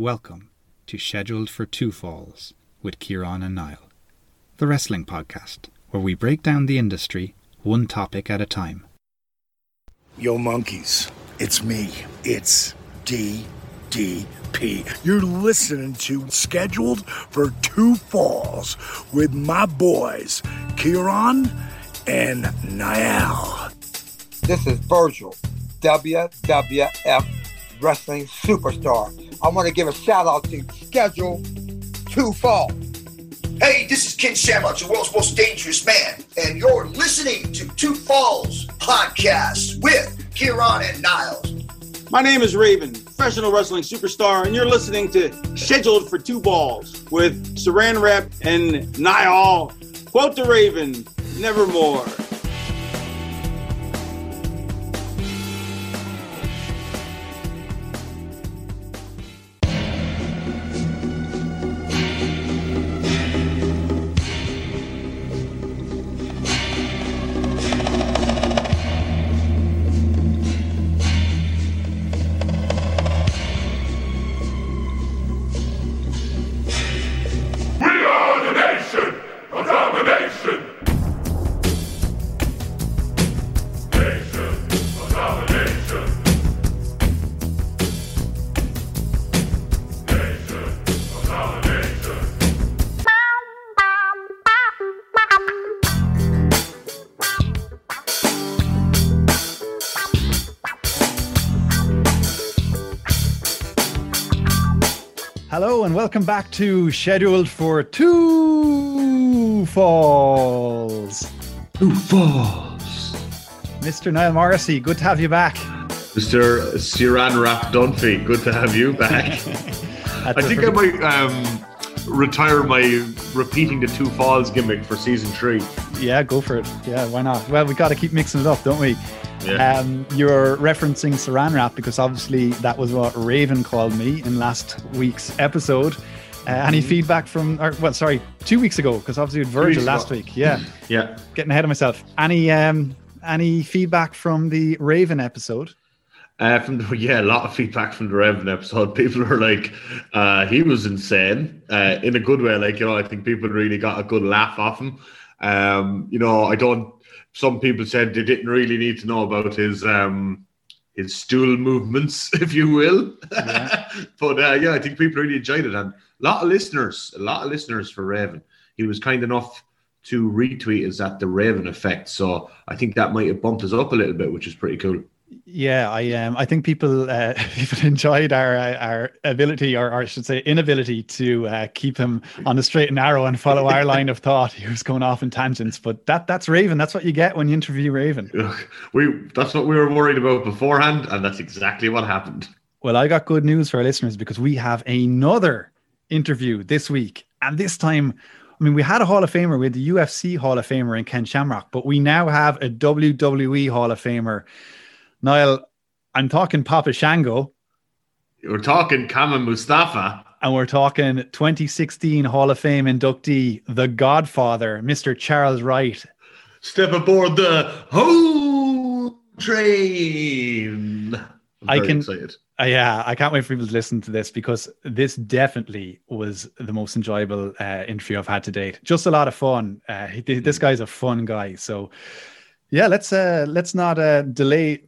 welcome to Scheduled for Two Falls with Kieran and Niall, the wrestling podcast where we break down the industry one topic at a time. Yo, monkeys, it's me. It's DDP. You're listening to Scheduled for Two Falls with my boys, Kieran and Niall. This is Virgil, WWF Wrestling Superstar. I want to give a shout out to Schedule 2 Fall. Hey, this is Ken Shamrock, the world's most dangerous man, and you're listening to Two Falls Podcast with Kieran and Niles. My name is Raven, professional wrestling superstar, and you're listening to Scheduled for Two Balls with Saran Wrap and Niall. Quote the Raven, nevermore. And welcome back to Scheduled for Two Falls. Two Falls. Mr. Niall Morrissey, good to have you back. Mr. Saran Wrap Dunphy, good to have you back. I think I might um, retire my repeating the Two Falls gimmick for season three. Yeah, go for it. Yeah, why not? Well, we got to keep mixing it up, don't we? Yeah. Um, you're referencing Saran Wrap because obviously that was what Raven called me in last week's episode. Uh, any feedback from, or, well, sorry, two weeks ago because obviously with Virgil last ago. week. Yeah, yeah. getting ahead of myself. Any um, any feedback from the Raven episode? Uh, from the, yeah, a lot of feedback from the Raven episode. People are like, uh, he was insane uh, in a good way. Like, you know, I think people really got a good laugh off him. Um, you know, I don't. Some people said they didn't really need to know about his um, his stool movements, if you will. but uh, yeah, I think people really enjoyed it, and a lot of listeners, a lot of listeners for Raven. He was kind enough to retweet us at the Raven effect, so I think that might have bumped us up a little bit, which is pretty cool. Yeah, I um, I think people uh, people enjoyed our our ability, or, or I should say, inability to uh, keep him on the straight and narrow and follow our line of thought. He was going off in tangents, but that that's Raven. That's what you get when you interview Raven. we that's what we were worried about beforehand, and that's exactly what happened. Well, I got good news for our listeners because we have another interview this week, and this time. I mean, we had a Hall of Famer, we had the UFC Hall of Famer in Ken Shamrock, but we now have a WWE Hall of Famer. Niall, I'm talking Papa Shango. We're talking Kama Mustafa. And we're talking 2016 Hall of Fame inductee, the Godfather, Mr. Charles Wright. Step aboard the whole train. I'm I can- excited. Uh, yeah, I can't wait for people to listen to this because this definitely was the most enjoyable uh, interview I've had to date. Just a lot of fun. Uh, this guy's a fun guy. So, yeah, let's uh, let's not uh, delay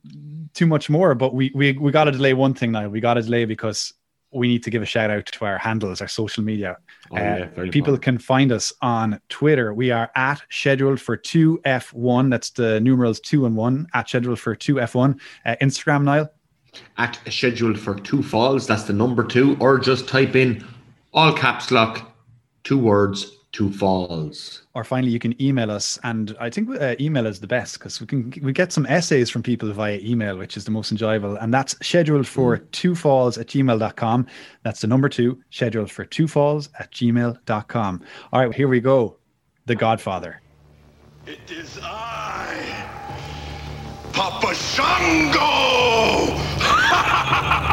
too much more. But we we we got to delay one thing now. We got to delay because we need to give a shout out to our handles, our social media. Oh, yeah, very people important. can find us on Twitter. We are at scheduled for two F1. That's the numerals two and one at scheduled for two F1. Uh, Instagram, Niall. At scheduled for two falls, that's the number two, or just type in all caps lock, two words, two falls. or finally you can email us. And i think uh, email is the best because we can we get some essays from people via email which is the most enjoyable. And that's scheduled for two falls at gmail.com that's the number two scheduled for two falls at gmail.com all right here we go. The godfather. It is I, Papa Shango!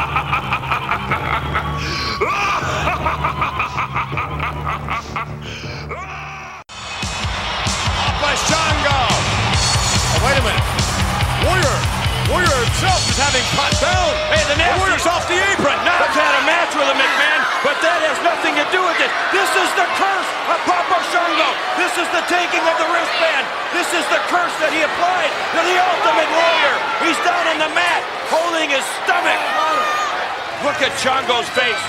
Shelton's having pot down. The Nasties off the apron. Not had a match with a McMahon, but that has nothing to do with it. This is the curse of Papa Shango. This is the taking of the wristband. This is the curse that he applied to the ultimate warrior. He's down on the mat, holding his stomach. Look at Shango's face.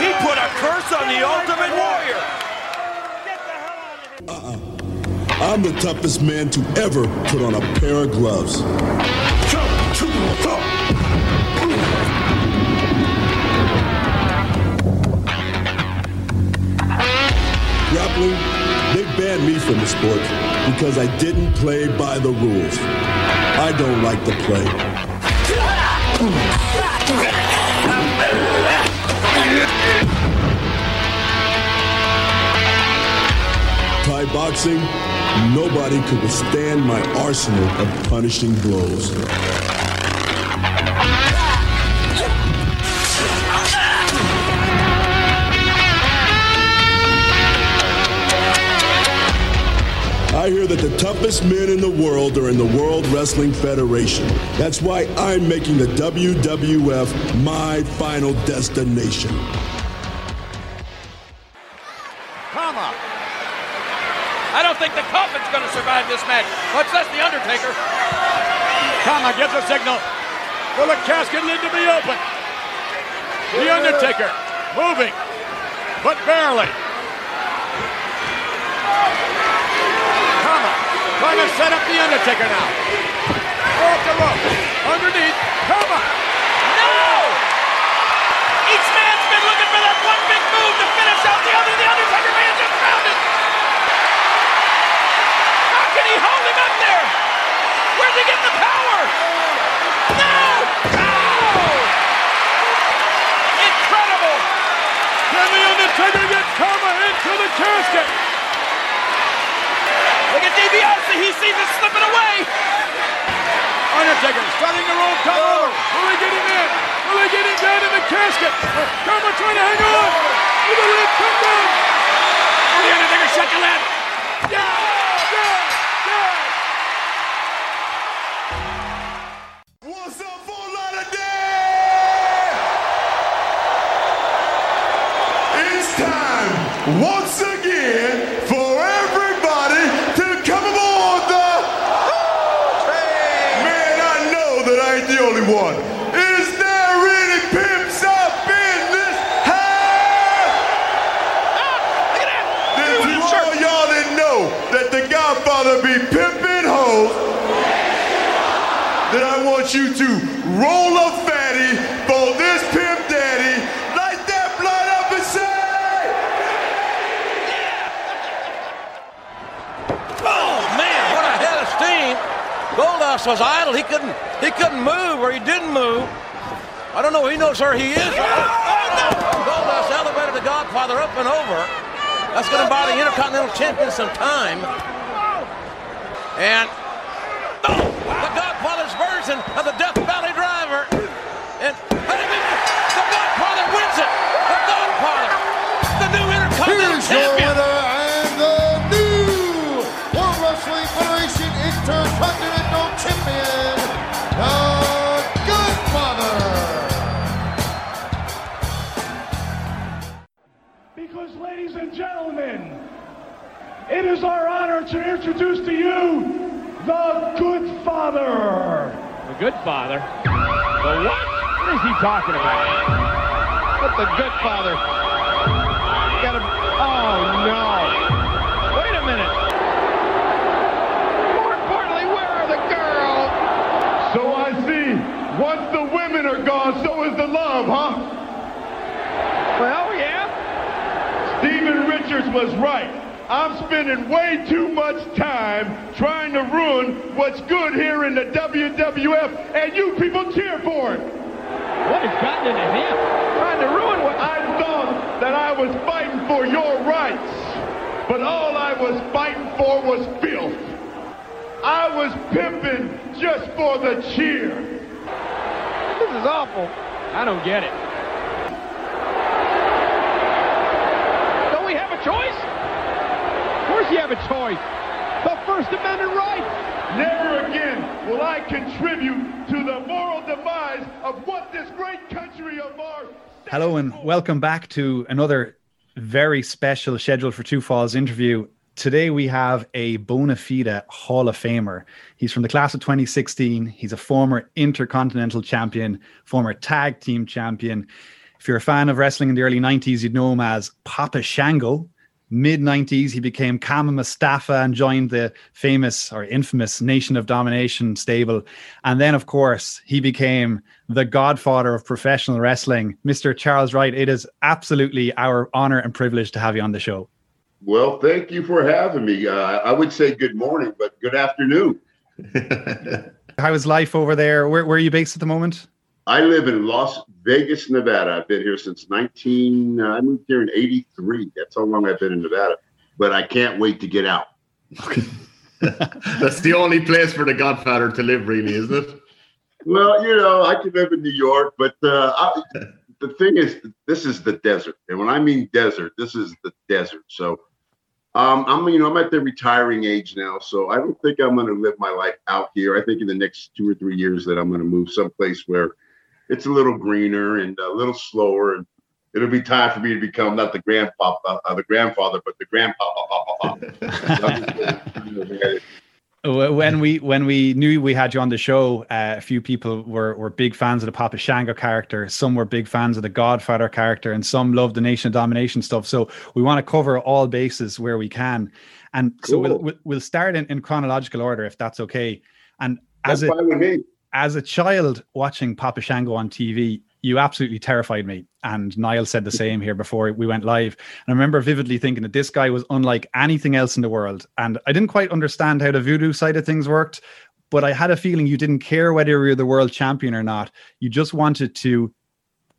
He put a curse on the ultimate warrior. Uh-uh. I'm the toughest man to ever put on a pair of gloves. Grappling, they banned me from the sport because I didn't play by the rules. I don't like to play. Thai boxing, nobody could withstand my arsenal of punishing blows. I hear that the toughest men in the world are in the World Wrestling Federation. That's why I'm making the WWF my final destination. Kama. I don't think the coffin's going to survive this match, much less the Undertaker. Kama gives a signal for the casket lid to be open. The Undertaker moving, but barely. Trying to set up the Undertaker now. Off the rope. Underneath. Kama. No! Each man's been looking for that one big move to finish out the other. The Undertaker have just found it. How can he hold him up there? Where's he getting the power? No! No! Incredible! Can the Undertaker get Kama into the casket? Look at DiBiase. He sees it slipping away. Undertaker starting to roll Kama over. Oh. Will he get him in? Will he get him down in the casket? Kama trying to hang on. Will the lid come down? Oh, the Undertaker shut the lid. Yeah! Yeah! Yeah! What's up, Fort Lauderdale? It's time once again for everybody to come aboard the Man, I know that I ain't the only one. Is there any pimps up in this house? Look at that. Then to all y'all that know that the Godfather be pimping hoes, then I want you to roll a fatty for this pimp daddy. Light that blood up and say, Oh man, what a head of steam! Goldust was idle. He couldn't. He couldn't move, or he didn't move. I don't know. He knows where he is. Oh no! Goldust elevated the Godfather up and over. That's going to buy the Intercontinental Champion some time. And Intercontinental Champion. and the new World Wrestling Federation Intercontinental Champion, the Godfather. Because, ladies and gentlemen, it is our honor to introduce to you the Good Father. The good father? The what? What is he talking about? What the good father? Got him. Oh no! Wait a minute. More importantly, where are the girls? So I see, once the women are gone, so is the love, huh? Well, yeah. Steven Richards was right. I'm spending way too much time trying to ruin what's good here in the WWF, and you people cheer for it. What has gotten into him? Trying to ruin what? I thought that I was fighting for your rights, but all I was fighting for was filth. I was pimping just for the cheer. This is awful. I don't get it. Don't we have a choice? Of have a choice. The First Amendment right. Never again will I contribute to the moral demise of what this great country of ours. Hello and welcome back to another very special scheduled for Two Falls interview. Today we have a bona fide Hall of Famer. He's from the class of 2016. He's a former Intercontinental Champion, former Tag Team Champion. If you're a fan of wrestling in the early 90s, you'd know him as Papa Shango. Mid 90s, he became Kama Mustafa and joined the famous or infamous Nation of Domination stable. And then, of course, he became the godfather of professional wrestling, Mr. Charles Wright. It is absolutely our honor and privilege to have you on the show. Well, thank you for having me. Uh, I would say good morning, but good afternoon. How is life over there? Where, where are you based at the moment? I live in Las Vegas, Nevada. I've been here since 19. Uh, I moved here in 83. That's how long I've been in Nevada. But I can't wait to get out. That's the only place for the Godfather to live, really, isn't it? Well, you know, I could live in New York, but uh, I, the thing is, this is the desert, and when I mean desert, this is the desert. So, um, I'm you know I'm at the retiring age now, so I don't think I'm going to live my life out here. I think in the next two or three years that I'm going to move someplace where it's a little greener and a little slower, and it'll be time for me to become not the grandpapa, uh, the grandfather, but the grandpapa. when we when we knew we had you on the show, uh, a few people were were big fans of the Papa Shango character. Some were big fans of the Godfather character, and some loved the Nation of Domination stuff. So we want to cover all bases where we can, and so we'll we'll, start in, in chronological order if that's okay. And as That's a fine with me. As a child watching Papa Shango on TV, you absolutely terrified me. And Niall said the same here before we went live. And I remember vividly thinking that this guy was unlike anything else in the world. And I didn't quite understand how the voodoo side of things worked, but I had a feeling you didn't care whether you were the world champion or not. You just wanted to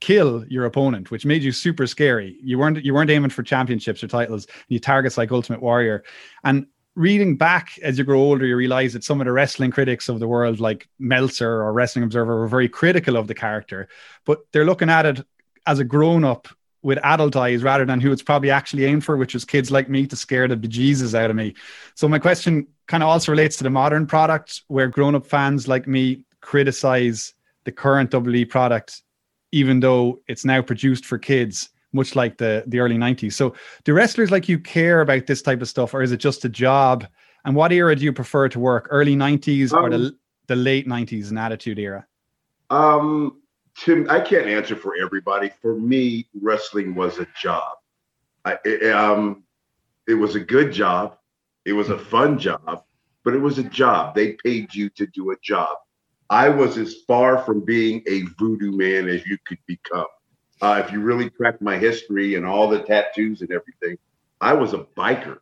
kill your opponent, which made you super scary. You weren't you weren't aiming for championships or titles. You targets like Ultimate Warrior. And reading back as you grow older, you realize that some of the wrestling critics of the world, like Meltzer or Wrestling Observer, were very critical of the character, but they're looking at it as a grown up with adult eyes rather than who it's probably actually aimed for, which is kids like me to scare the bejesus out of me. So my question kind of also relates to the modern product where grown up fans like me criticize the current WWE product, even though it's now produced for kids much like the the early 90s. So do wrestlers like you care about this type of stuff or is it just a job? And what era do you prefer to work? Early 90s or the Um, the late 90s and attitude era? Um, Tim, I can't answer for everybody. For me, wrestling was a job. I, it, um, it was a good job. It was a fun job, but it was a job. They paid you to do a job. I was as far from being a voodoo man as you could become. Uh, if you really track my history and all the tattoos and everything, I was a biker.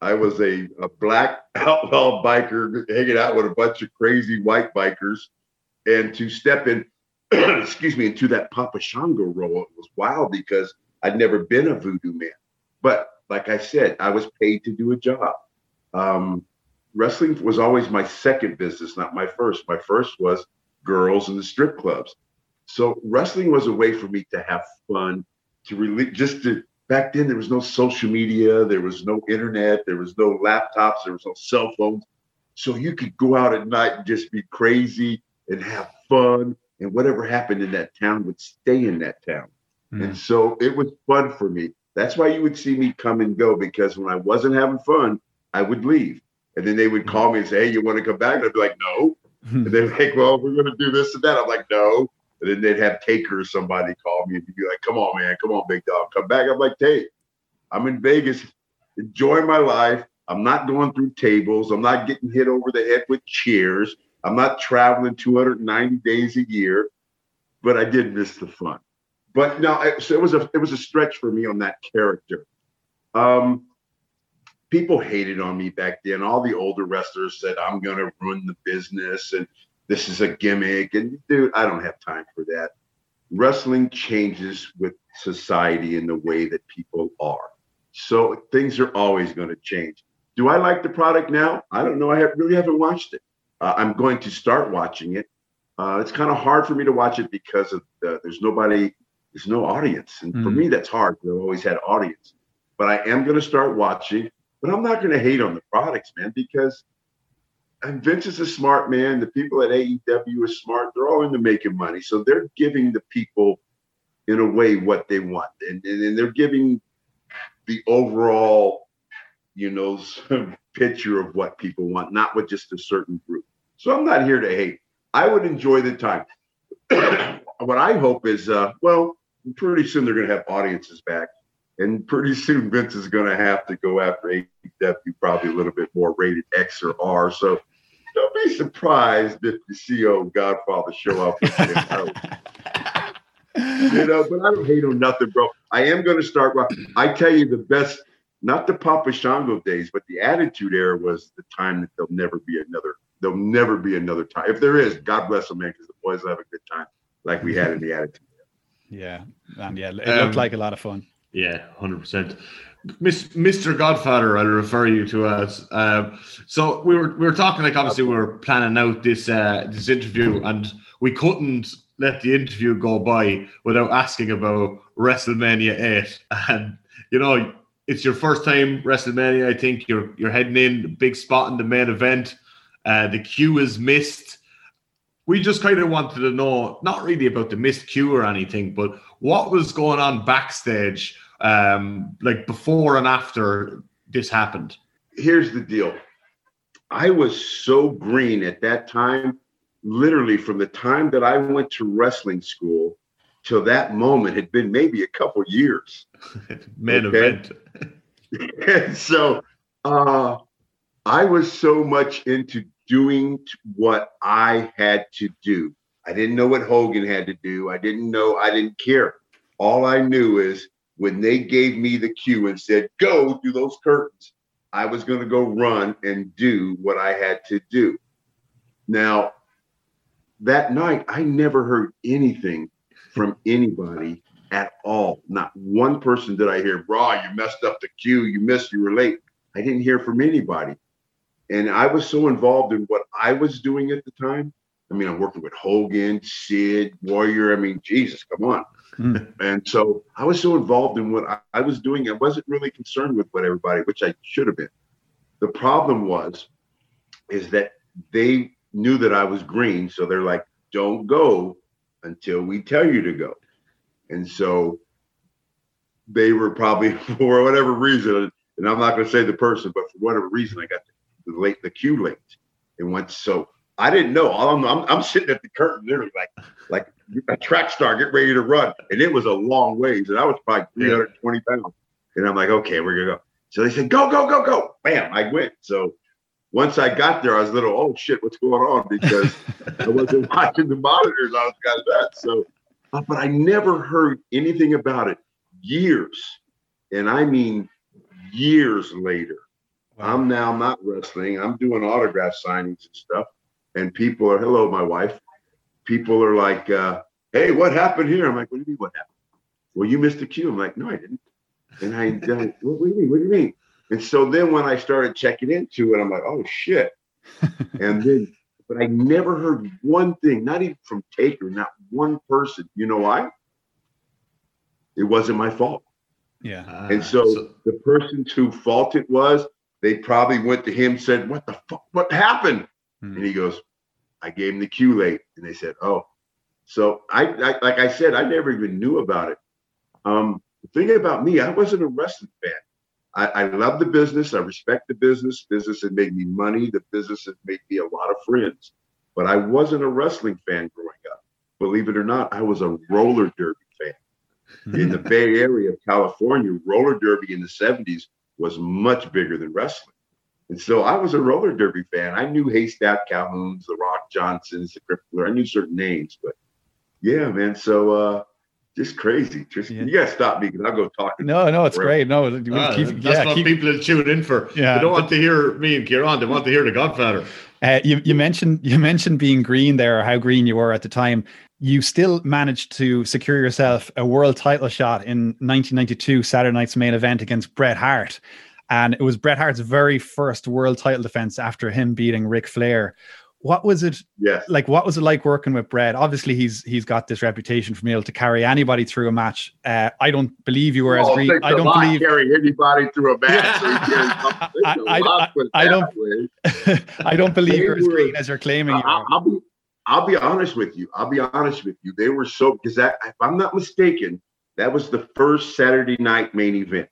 I was a, a black outlaw biker hanging out with a bunch of crazy white bikers. And to step in, excuse me, into that Papa Shango role, it was wild because I'd never been a voodoo man. But like I said, I was paid to do a job. Um, wrestling was always my second business, not my first. My first was girls in the strip clubs. So wrestling was a way for me to have fun, to really just to back then there was no social media, there was no internet, there was no laptops, there was no cell phones. So you could go out at night and just be crazy and have fun, and whatever happened in that town would stay in that town. Hmm. And so it was fun for me. That's why you would see me come and go because when I wasn't having fun, I would leave. And then they would hmm. call me and say, Hey, you want to come back? And I'd be like, No. and they're like, Well, we're going to do this and that. I'm like, No. And then they'd have Taker or somebody call me and be like, Come on, man. Come on, big dog. Come back. I'm like, Tate, I'm in Vegas, enjoying my life. I'm not going through tables. I'm not getting hit over the head with chairs. I'm not traveling 290 days a year, but I did miss the fun. But no, it, so it was a it was a stretch for me on that character. Um, people hated on me back then. All the older wrestlers said I'm gonna ruin the business and this is a gimmick. And dude, I don't have time for that. Wrestling changes with society and the way that people are. So things are always going to change. Do I like the product now? I don't know. I have, really haven't watched it. Uh, I'm going to start watching it. Uh, it's kind of hard for me to watch it because of the, there's nobody, there's no audience, and for Mm. me that's hard. I've always had audience, but I am going to start watching. But I'm not going to hate on the products, man, because and Vince is a smart man. The people at AEW are smart. They're all into making money, so they're giving the people, in a way, what they want, and and, and they're giving the overall you know, picture of what people want, not with just a certain group. So I'm not here to hate. I would enjoy the time. what I hope is, uh, well, pretty soon they're going to have audiences back. And pretty soon Vince is going to have to go after AEW probably a little bit more rated X or R. So don't be surprised if you see old Godfather show up. with him out. you know, but I don't hate him nothing, bro. I am going to start. I tell you the best, not the Papa Shango days, but the Attitude Era was the time that there'll never be another. There'll never be another time. If there is, God bless them, man, because the boys will have a good time like we had in the Attitude. Era. Yeah, and yeah, it Um, looked like a lot of fun. Yeah, hundred percent. Mr. Godfather, I'll refer you to as. Um, so we were we were talking like obviously we were planning out this uh, this interview, and we couldn't let the interview go by without asking about WrestleMania eight. And you know, it's your first time WrestleMania. I think you're you're heading in big spot in the main event. Uh, the cue is missed we just kind of wanted to know not really about the missed queue or anything but what was going on backstage um like before and after this happened here's the deal. I was so green at that time, literally from the time that I went to wrestling school till that moment had been maybe a couple years. Okay. event and so uh, I was so much into doing what I had to do. I didn't know what Hogan had to do. I didn't know, I didn't care. All I knew is when they gave me the cue and said, go through those curtains, I was going to go run and do what I had to do. Now, that night, I never heard anything from anybody at all. Not one person did I hear, bro, you messed up the cue, you missed, you were late. I didn't hear from anybody. And I was so involved in what I was doing at the time. I mean, I'm working with Hogan, Sid, Warrior. I mean, Jesus, come on. Mm. And so I was so involved in what I, I was doing, I wasn't really concerned with what everybody, which I should have been. The problem was, is that they knew that I was green, so they're like, "Don't go until we tell you to go." And so they were probably for whatever reason, and I'm not going to say the person, but for whatever reason, I got the late the cue late, and went so. I didn't know. I'm, I'm, I'm sitting at the curtain, literally like like a track star, get ready to run, and it was a long ways, and I was probably 320 pounds, and I'm like, okay, we're gonna go. So they said, go, go, go, go. Bam, I went. So once I got there, I was a little, oh shit, what's going on? Because I wasn't watching the monitors. I was kind of that. So, uh, but I never heard anything about it years, and I mean years later. I'm now not wrestling. I'm doing autograph signings and stuff, and people are, hello, my wife. People are like, uh, hey, what happened here? I'm like, what do you mean, what happened? Well, you missed the cue. I'm like, no, I didn't. And I, I what, what do you mean? What do you mean? And so then when I started checking into it, I'm like, oh shit. and then, but I never heard one thing, not even from Taker, not one person. You know why? It wasn't my fault. Yeah. Ah, and so, the person who fault it was, they probably went to him, said, What the fuck? What happened? And he goes, I gave him the cue late. And they said, Oh. So I, I like I said, I never even knew about it. Um, the thing about me, I wasn't a wrestling fan. I, I love the business. I respect the business. Business has made me money. The business has made me a lot of friends. But I wasn't a wrestling fan growing up. Believe it or not, I was a roller derby fan. in the Bay Area of California, roller derby in the 70s was much bigger than wrestling. And so I was a roller derby fan. I knew Haystack Calhoun's, the Rock Johnsons, the Crippler. I knew certain names, but yeah, man. So uh just crazy. Just you gotta stop me because I'll go talking. No, no, it's forever. great. No, we Ah, keep, that's yeah, what keep, people tune in for. Yeah. They don't want to hear me and Kieran. They want to hear the Godfather. Uh, you, you mentioned you mentioned being green there, how green you were at the time. You still managed to secure yourself a world title shot in 1992 Saturday Night's main event against Bret Hart, and it was Bret Hart's very first world title defense after him beating Ric Flair. What was it? Like, what was it like working with Bret? Obviously, he's he's got this reputation for being able to carry anybody through a match. Uh, I don't believe you were as Oh, green. thanks I don't believe. carry anybody through a match. So he carries something. Thanks a I- put it I don't- I don't believe They you're as were- green as you're claiming. you I- are. I'll be I'll be honest with you. I'll be honest with you. They were so because that if I'm not mistaken, that was the first Saturday night main event.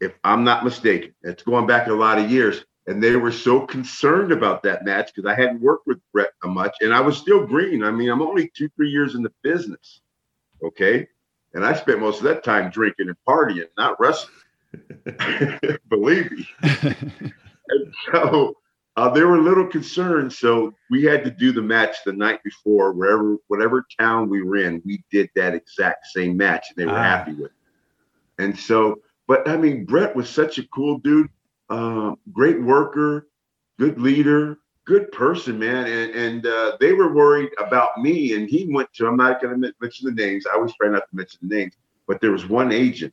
If I'm not mistaken. It's going back a lot of years. And they were so concerned about that match because I hadn't worked with Bret much and I was still green. I mean, I'm only two, three years in the business. Okay. And I spent most of that time drinking and partying, not wrestling. Believe me. and so uh, they were a little concerned. So we had to do the match the night before, wherever, whatever town we were in, we did that exact same match and they were Ah. happy with it. And so, but I mean, Bret was such a cool dude, um, great worker, good leader, good person, man. And, and uh, they were worried about me. And he went to, I'm not going to mention the names. I always try not to mention the names, but there was one agent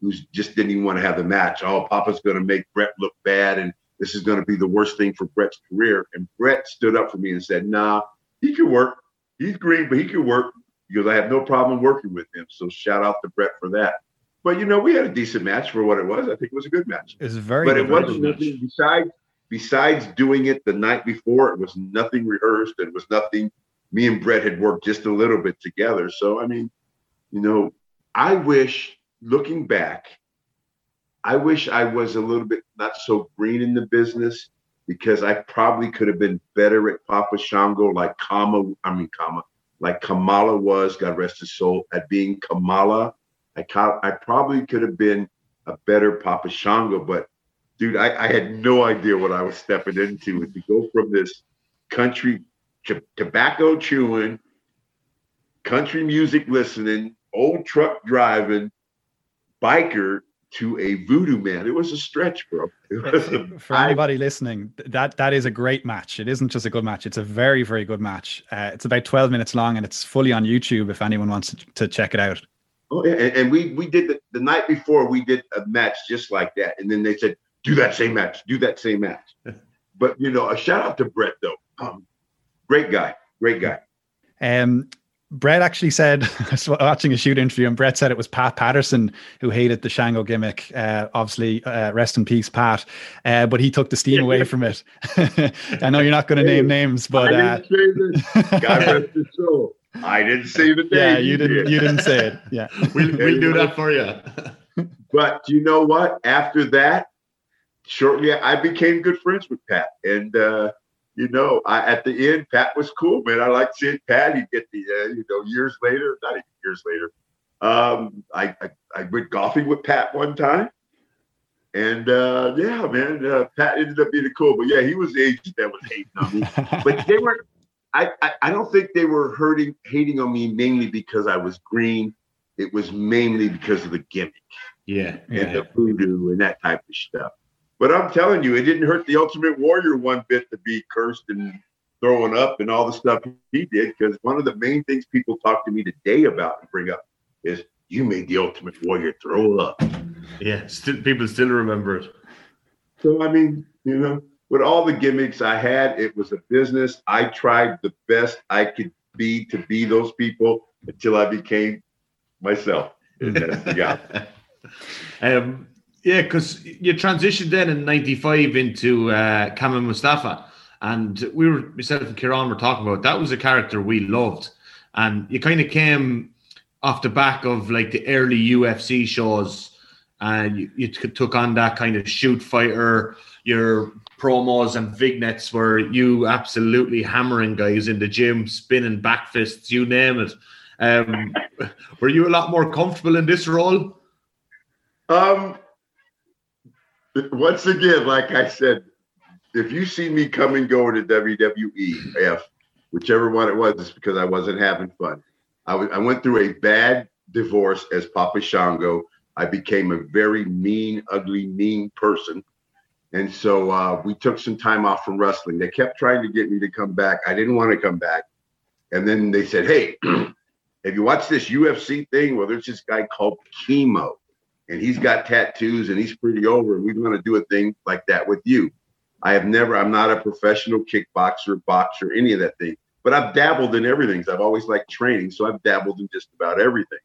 who just didn't even want to have the match. Oh, Papa's going to make Bret look bad. And this is going to be the worst thing for Bret's career. And Bret stood up for me and said, nah, he can work. He's green, but he can work because I have no problem working with him. So shout out to Bret for that. But you know, we had a decent match for what it was. I think it was a good match. It was very but it wasn't nothing besides besides doing it the night before. It was nothing rehearsed. It was nothing. Me and Bret had worked just a little bit together. So I mean, you know, I wish looking back, I wish I was a little bit not so green in the business because I probably could have been better at Papa Shango like Kama, I mean Kama, like Kamala was, God rest his soul, at being Kamala. I ca- I probably could have been a better Papa Shango, but dude, I, I had no idea what I was stepping into. And to go from this country to, tobacco chewing, country music listening, old truck driving, biker to a voodoo man. It was a stretch, bro. A, For anybody listening, that that is a great match. It isn't just a good match; it's a very, very good match. Uh, it's about twelve minutes long, and it's fully on YouTube. If anyone wants to, to check it out, Oh, yeah, and, and we we did the, the night before we did a match just like that, and then they said, "Do that same match, do that same match." but you know, a shout out to Bret though, um, great guy, great guy. um, Bret actually said, I was watching a shoot interview, and Bret said it was Pat Patterson who hated the Shango gimmick. Uh, obviously, uh, rest in peace, Pat. Uh, but he took the steam away from it. I know you're not going to name names, but I uh, didn't say this. God rest his soul. I didn't say the name. yeah, you didn't. You didn't say it. Yeah, We'll, we'll do that for you. But you know what? After that, shortly I became good friends with Pat, and uh, you know, I, at the end, Pat was cool, man. I liked seeing Pat. He get the, uh, you know, years later, not even years later. Um, I, I I went golfing with Pat one time, and uh, yeah, man, uh, Pat ended up being cool. But yeah, he was the agent that was hating on me. but they were, I, I I don't think they were hurting hating on me mainly because I was green. It was mainly because of the gimmick Yeah. and the voodoo and that type of stuff. But I'm telling you, it didn't hurt the Ultimate Warrior one bit to be cursed and throwing up and all the stuff he did. Because one of the main things people talk to me today about and bring up is you made the Ultimate Warrior throw up. Yeah. Still, people still remember it. So I mean, you know, with all the gimmicks I had, it was a business. I tried the best I could be to be those people until I became myself. Guy. Um, yeah, because you transitioned then in '95 into uh, Mustafa, and we were myself and Kieran were talking about that was a character we loved, and you kind of came off the back of like the early UFC shows, and you, you t- took on that kind of shoot fighter. Your promos and vignettes were you absolutely hammering guys in the gym, spinning back fists, you name it. Um, were you a lot more comfortable in this role? Um, once again, like I said, if you see me come and go to WWE, if whichever one it was, it's because I wasn't having fun. I I went through a bad divorce as Papa Shango. I became a very mean, ugly, mean person. And so uh, we took some time off from wrestling. They kept trying to get me to come back. I didn't want to come back. And then they said, Hey, have you watched this UFC thing? Well, there's this guy called Kimo and he's got tattoos and he's pretty over. And we want to do a thing like that with you. I have never, I'm not a professional kickboxer, boxer, any of that thing, but I've dabbled in everything. I've always liked training. So I've dabbled in just about everything.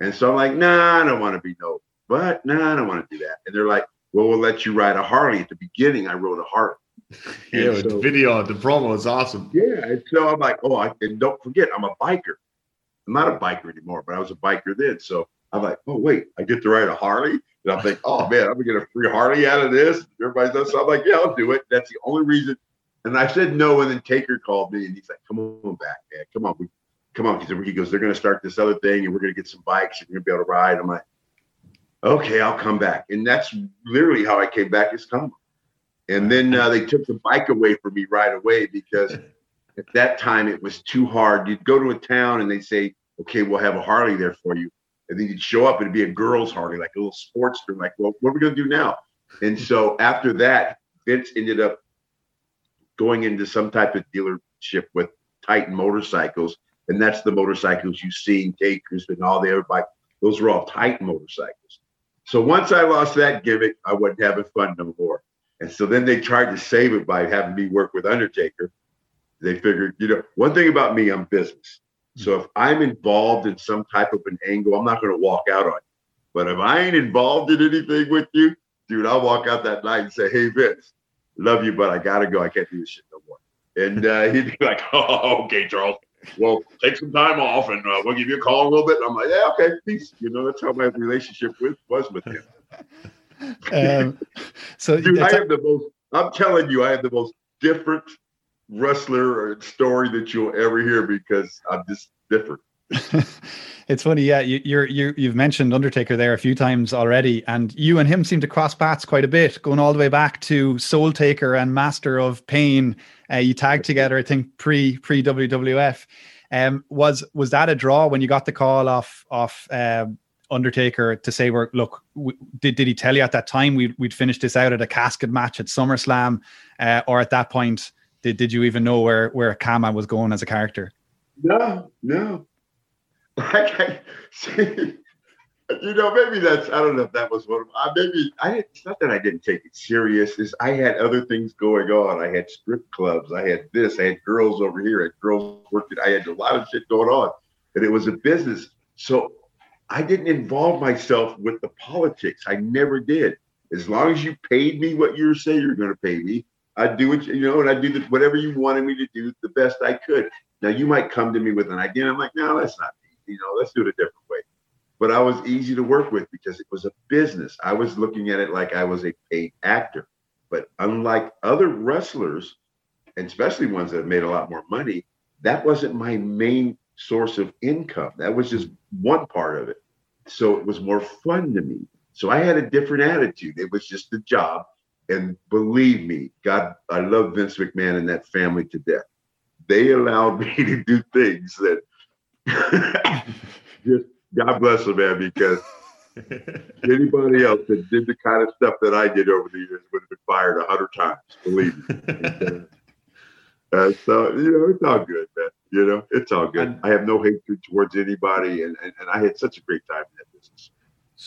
And so I'm like, nah, I don't want to be no, but nah, I don't want to do that. And they're like, well, we'll let you ride a Harley. At the beginning, I rode a Harley. Yeah, And the video, the promo is awesome. yeah. And so I'm like, oh, I, and don't forget, I'm a biker. I'm not a biker anymore, but I was a biker then. So I'm like, oh wait, I get to ride a Harley. And I'm like, oh man, I'm gonna get a free Harley out of this. Everybody does. So I'm like, yeah, I'll do it. That's the only reason. And I said no, and then Taker called me and he's like, come on back, man, come on, we, come on. He goes, they're gonna start this other thing, and we're gonna get some bikes, and you're gonna be able to ride. I'm like, okay, I'll come back. And that's literally how I came back. Is come. And then uh, they took the bike away from me right away because at that time it was too hard. You'd go to a town and they'd say, okay, we'll have a Harley there for you. And then you'd show up and it'd be a girl's Harley, like a little Sportster. Like, well, what are we going to do now? And so after that, Vince ended up going into some type of dealership with Titan motorcycles. And that's the motorcycles you see, Takers and all the other bike. Those were all tight motorcycles. So once I lost that gimmick, I wasn't having fun no more. And so then they tried to save it by having me work with Undertaker. They figured, you know, one thing about me, I'm business. So if I'm involved in some type of an angle, I'm not going to walk out on you. But if I ain't involved in anything with you, dude, I'll walk out that night and say, "Hey, Vince, love you, but I gotta go. I can't do this shit no more." And uh, he'd be like, "Oh, okay, Charles. Well, take some time off, and uh, we'll give you a call a little bit." And I'm like, "Yeah, okay, peace." You know, that's how my relationship with was with him. Um, so dude, I have the most, I'm telling you, I have the most different wrestler or story that you'll ever hear because I'm just different. it's funny, yeah. You, you're you you've mentioned Undertaker there a few times already, and you and him seem to cross paths quite a bit, going all the way back to Soul Taker and Master of Pain. Uh, you tagged together, I think, pre pre WWF. Um, was was that a draw when you got the call off off um, Undertaker to say, "We're look"? Did did he tell you at that time we'd we'd finish this out at a casket match at SummerSlam, uh, or at that point did did you even know where where Kama was going as a character? No, no. Like I see, you know, maybe that's I don't know if that was one of uh, maybe I it's not that I didn't take it serious, is I had other things going on. I had strip clubs, I had this, I had girls over here, I had girls working, I had a lot of shit going on. And it was a business. So I didn't involve myself with the politics. I never did. As long as you paid me what you say you're gonna pay me, I'd do what you you know, and I'd do the, whatever you wanted me to do the best I could. Now you might come to me with an idea. I'm like, no, that's not. You know, let's do it a different way. But I was easy to work with because it was a business. I was looking at it like I was a paid actor. But unlike other wrestlers, and especially ones that have made a lot more money, that wasn't my main source of income. That was just one part of it. So it was more fun to me. So I had a different attitude. It was just a job. And believe me, God, I love Vince McMahon and that family to death. They allowed me to do things that just God bless them, man, because anybody else that did the kind of stuff that I did over the years would have been fired a hundred times. Believe me. Uh, so you know, it's all good, man. You know, it's all good. I have no hatred towards anybody, and, and and I had such a great time in that business.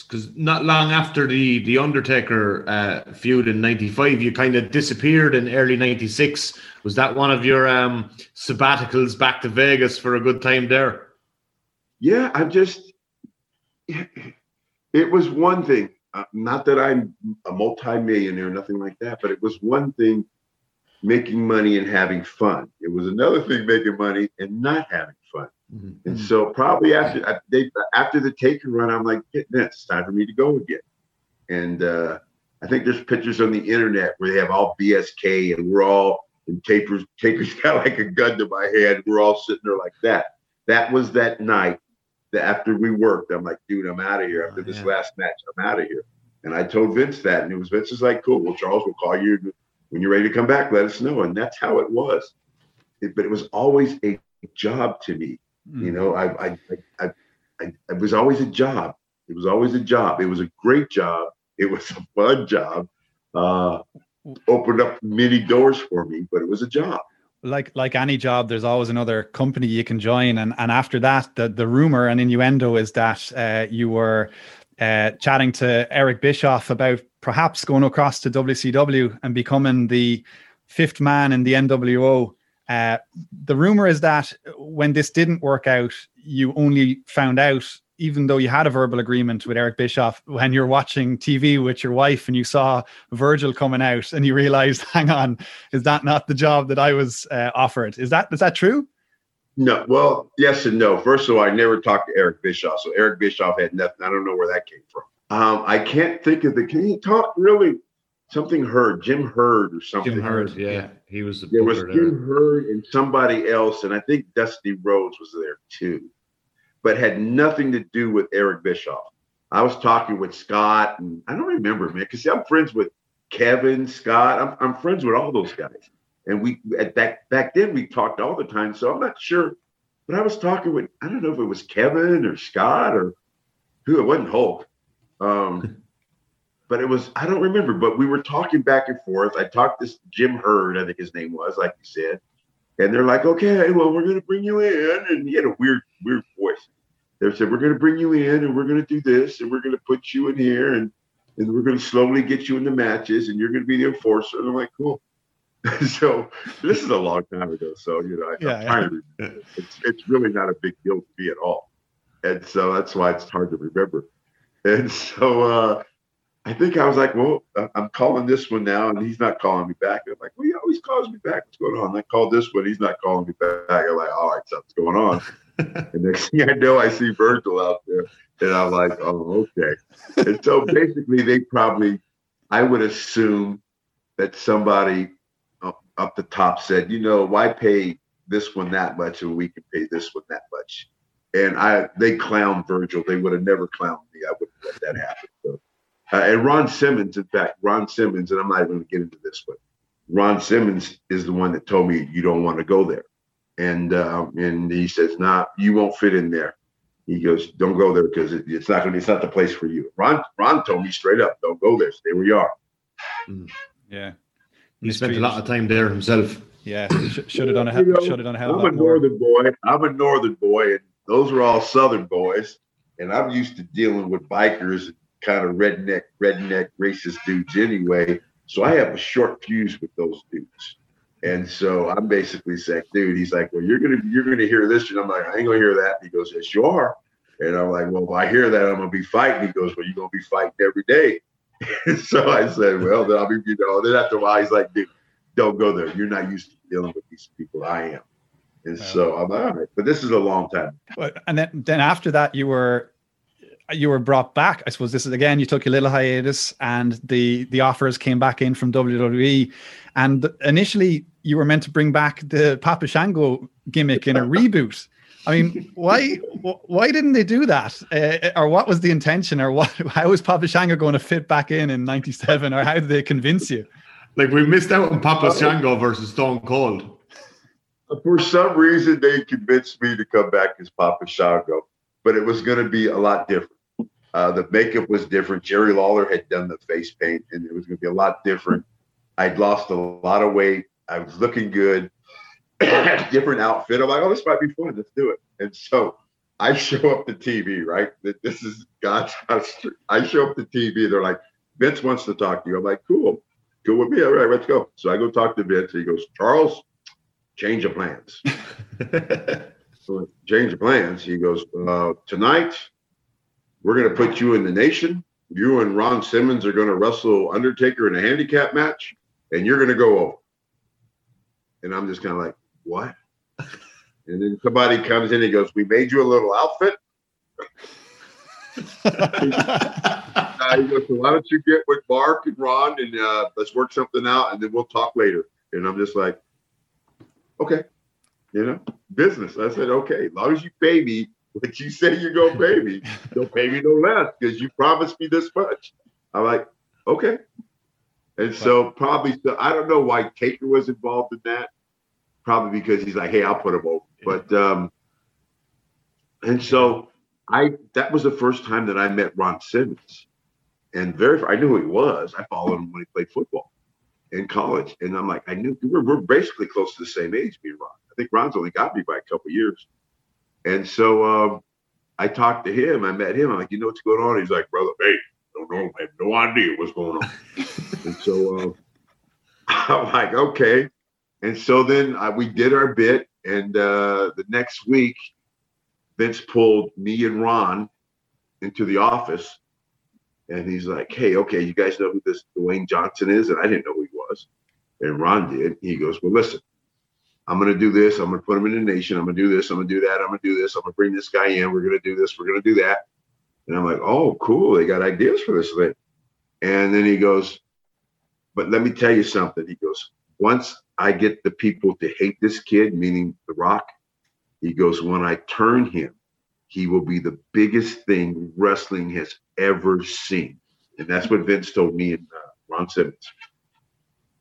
Because not long after the the Undertaker uh, feud in '95, you kind of disappeared in early '96. Was that one of your um, sabbaticals back to Vegas for a good time there? Yeah, I'm just. It was one thing. Uh, not that I'm a multimillionaire, nothing like that, but it was one thing making money and having fun. It was another thing making money and not having fun. And so probably after they after the Taker run, I'm like, "Get it's time for me to go again. And uh, I think there's pictures on the internet where they have all BSK and we're all and Taker's Taker's got like a gun to my head. We're all sitting there like that. That was that night that after we worked, I'm like, dude, I'm out of here. After this last match, I'm out of here. And I told Vince that, and it was Vince is like, cool. Well, Charles, we'll call you when you're ready to come back. Let us know. And that's how it was. It- but it was always a job to me. You know, I, I, I, I, it was always a job. It was always a job. It was a great job. It was a fun job. Uh, opened up many doors for me, but it was a job. like like any job there's always another company you can join and and after that the the rumor and innuendo is that uh, you were uh, chatting to Eric Bischoff about perhaps going across to WCW and becoming the fifth man in the NWO uh, the rumor is that when this didn't work out you only found out even though you had a verbal agreement with Eric Bischoff when you're watching TV with your wife and you saw Virgil coming out and you realized hang on is that not the job that I was uh, offered? Is that is that true? No, well, yes and no. First of all, I never talked to Eric Bischoff, so Eric Bischoff had nothing. I don't know where that came from. Um, I can't think of the. Can you talk really? Something Heard, Jim Herd or something. Jim Herd, yeah, he was the There was. Jim Herd and somebody else, and I think Dusty Rhodes was there too, but had nothing to do with Eric Bischoff. I was talking with Scott, and I don't remember, man, because I'm friends with Kevin, Scott. I'm, I'm friends with all those guys, and we at back back then we talked all the time. So I'm not sure, but I was talking with I don't know if it was Kevin or Scott or who. It wasn't Hulk. Um, but it was I don't remember. But we were talking back and forth. I talked this Jim Herd, I think his name was, like you said, and they're like, okay, well, we're gonna bring you in, and he had a weird weird voice. They said we're gonna bring you in, and we're gonna do this, and we're gonna put you in here, and and we're gonna slowly get you into matches, and you're gonna be the enforcer. And I'm like, cool. so this is a long time ago. So you know, I, Yeah, I'm trying to remember. It's it's really not a big deal to me at all, and so that's why it's hard to remember. And so uh, I think I was like, well, I- I'm calling this one now, and he's not calling me back. I'm like, well, he always calls me back. What's going on? I called this one, he's not calling me back. I'm like, all right, something's going on. and next thing I know, I see Virgil out there, and I'm like, oh, okay. And so basically, they probably, I would assume that somebody up, up the top said, you know, why pay this one that much and we can pay this one that much? And I, they clowned Virgil. They would have never clowned me. I wouldn't let that happen. So, uh, and Ron Simmons, in fact, Ron Simmons, and I'm not even going to get into this, but Ron Simmons is the one that told me you don't want to go there. And um, and he says, "Nah, you won't fit in there." He goes, "Don't go there because it, it's not going to. It's not the place for you." Ron Ron told me straight up, "Don't go there. Stay where you are." Yeah. He spent a lot of time there himself. Yeah, sh- should have done a You know, he- should have done a hell of a I'm a lot more. northern boy. I'm a northern boy, and those were all southern boys. And I'm used to dealing with bikers and kind of redneck, redneck racist dudes anyway. So I have a short fuse with those dudes. And so I'm basically saying, dude, he's like, well, you're gonna you're gonna hear this, and I'm like, I ain't gonna hear that. He goes, yes, you are. And I'm like, well, if I hear that, I'm gonna be fighting. He goes, well, you're gonna be fighting every day. so I said, well, then I'll be, you know. Then after a while, he's like, dude, don't go there. You're not used to dealing with these people. I am. And so I'm like, all right. But this is a long time. But- and then then after that you were you were brought back. I suppose this is again you took a little hiatus and the the offers came back in from wwe and initially you were meant to bring back the papa shango gimmick in a reboot. I mean why why didn't they do that? Uh, or what was the intention? Or what how was papa shango going to fit back in in 97 or how did they convince you? Like we missed out on Papa Shango versus Stone Cold. For some reason, they convinced me to come back as Papa Shango, but it was going to be a lot different. Uh, the makeup was different. Jerry Lawler had done the face paint, and it was going to be a lot different. I'd lost a lot of weight. I was looking good. different outfit. I'm like, oh, this might be fun. Let's do it. And so I show up to TV, right? That This is God's house. I show up to TV. They're like, Vince wants to talk to you. I'm like, cool. Go with me. All right, let's go. So I go talk to Vince. He goes, Charles, change of plans. so change of plans. He goes, uh, tonight we're going to put you in the nation. You and Ron Simmons are going to wrestle Undertaker in a handicap match, and you're going to go over. And I'm just kind of like, what? And then somebody comes in and goes, we made you a little outfit. Uh, he goes, so why don't you get with Mark and Ron and uh, let's work something out, and then we'll talk later. And I'm just like, okay, you know, business. I said, okay, as long as you pay me what you say you're gonna pay me, don't pay me no less because you promised me this much. I'm like, okay. And so probably, so I don't know why Taker was involved in that. Probably because he's like, hey, I'll put him over. But um, and so I that was the first time that I met Ron Simmons. And very I knew who he was. I followed him when he played football in college. And I'm like, I knew we're, we're basically close to the same age, me and Ron. I think Ron's only got me by a couple years. And so um, I talked to him. I met him. I'm like, you know what's going on? He's like, brother, hey, don't know. I have no idea what's going on. and so uh, I'm like, okay. And so then uh, we did our bit. And uh, the next week, Vince pulled me and Ron into the office. And he's like, hey, okay, you guys know who this Dwayne Johnson is? And I didn't know who he was. And Ron did. He goes, well, listen, I'm gonna do this. I'm gonna put him in the nation. I'm gonna do this. I'm gonna do that. I'm gonna do this. I'm gonna bring this guy in. We're gonna do this. We're gonna do that. And I'm like, oh, cool. They got ideas for this thing. And then he goes, but let me tell you something. He goes, once I get the people to hate this kid, meaning The Rock, he goes, when I turn him, he will be the biggest thing wrestling has ever seen. And that's what Vince told me and uh, Ron Simmons.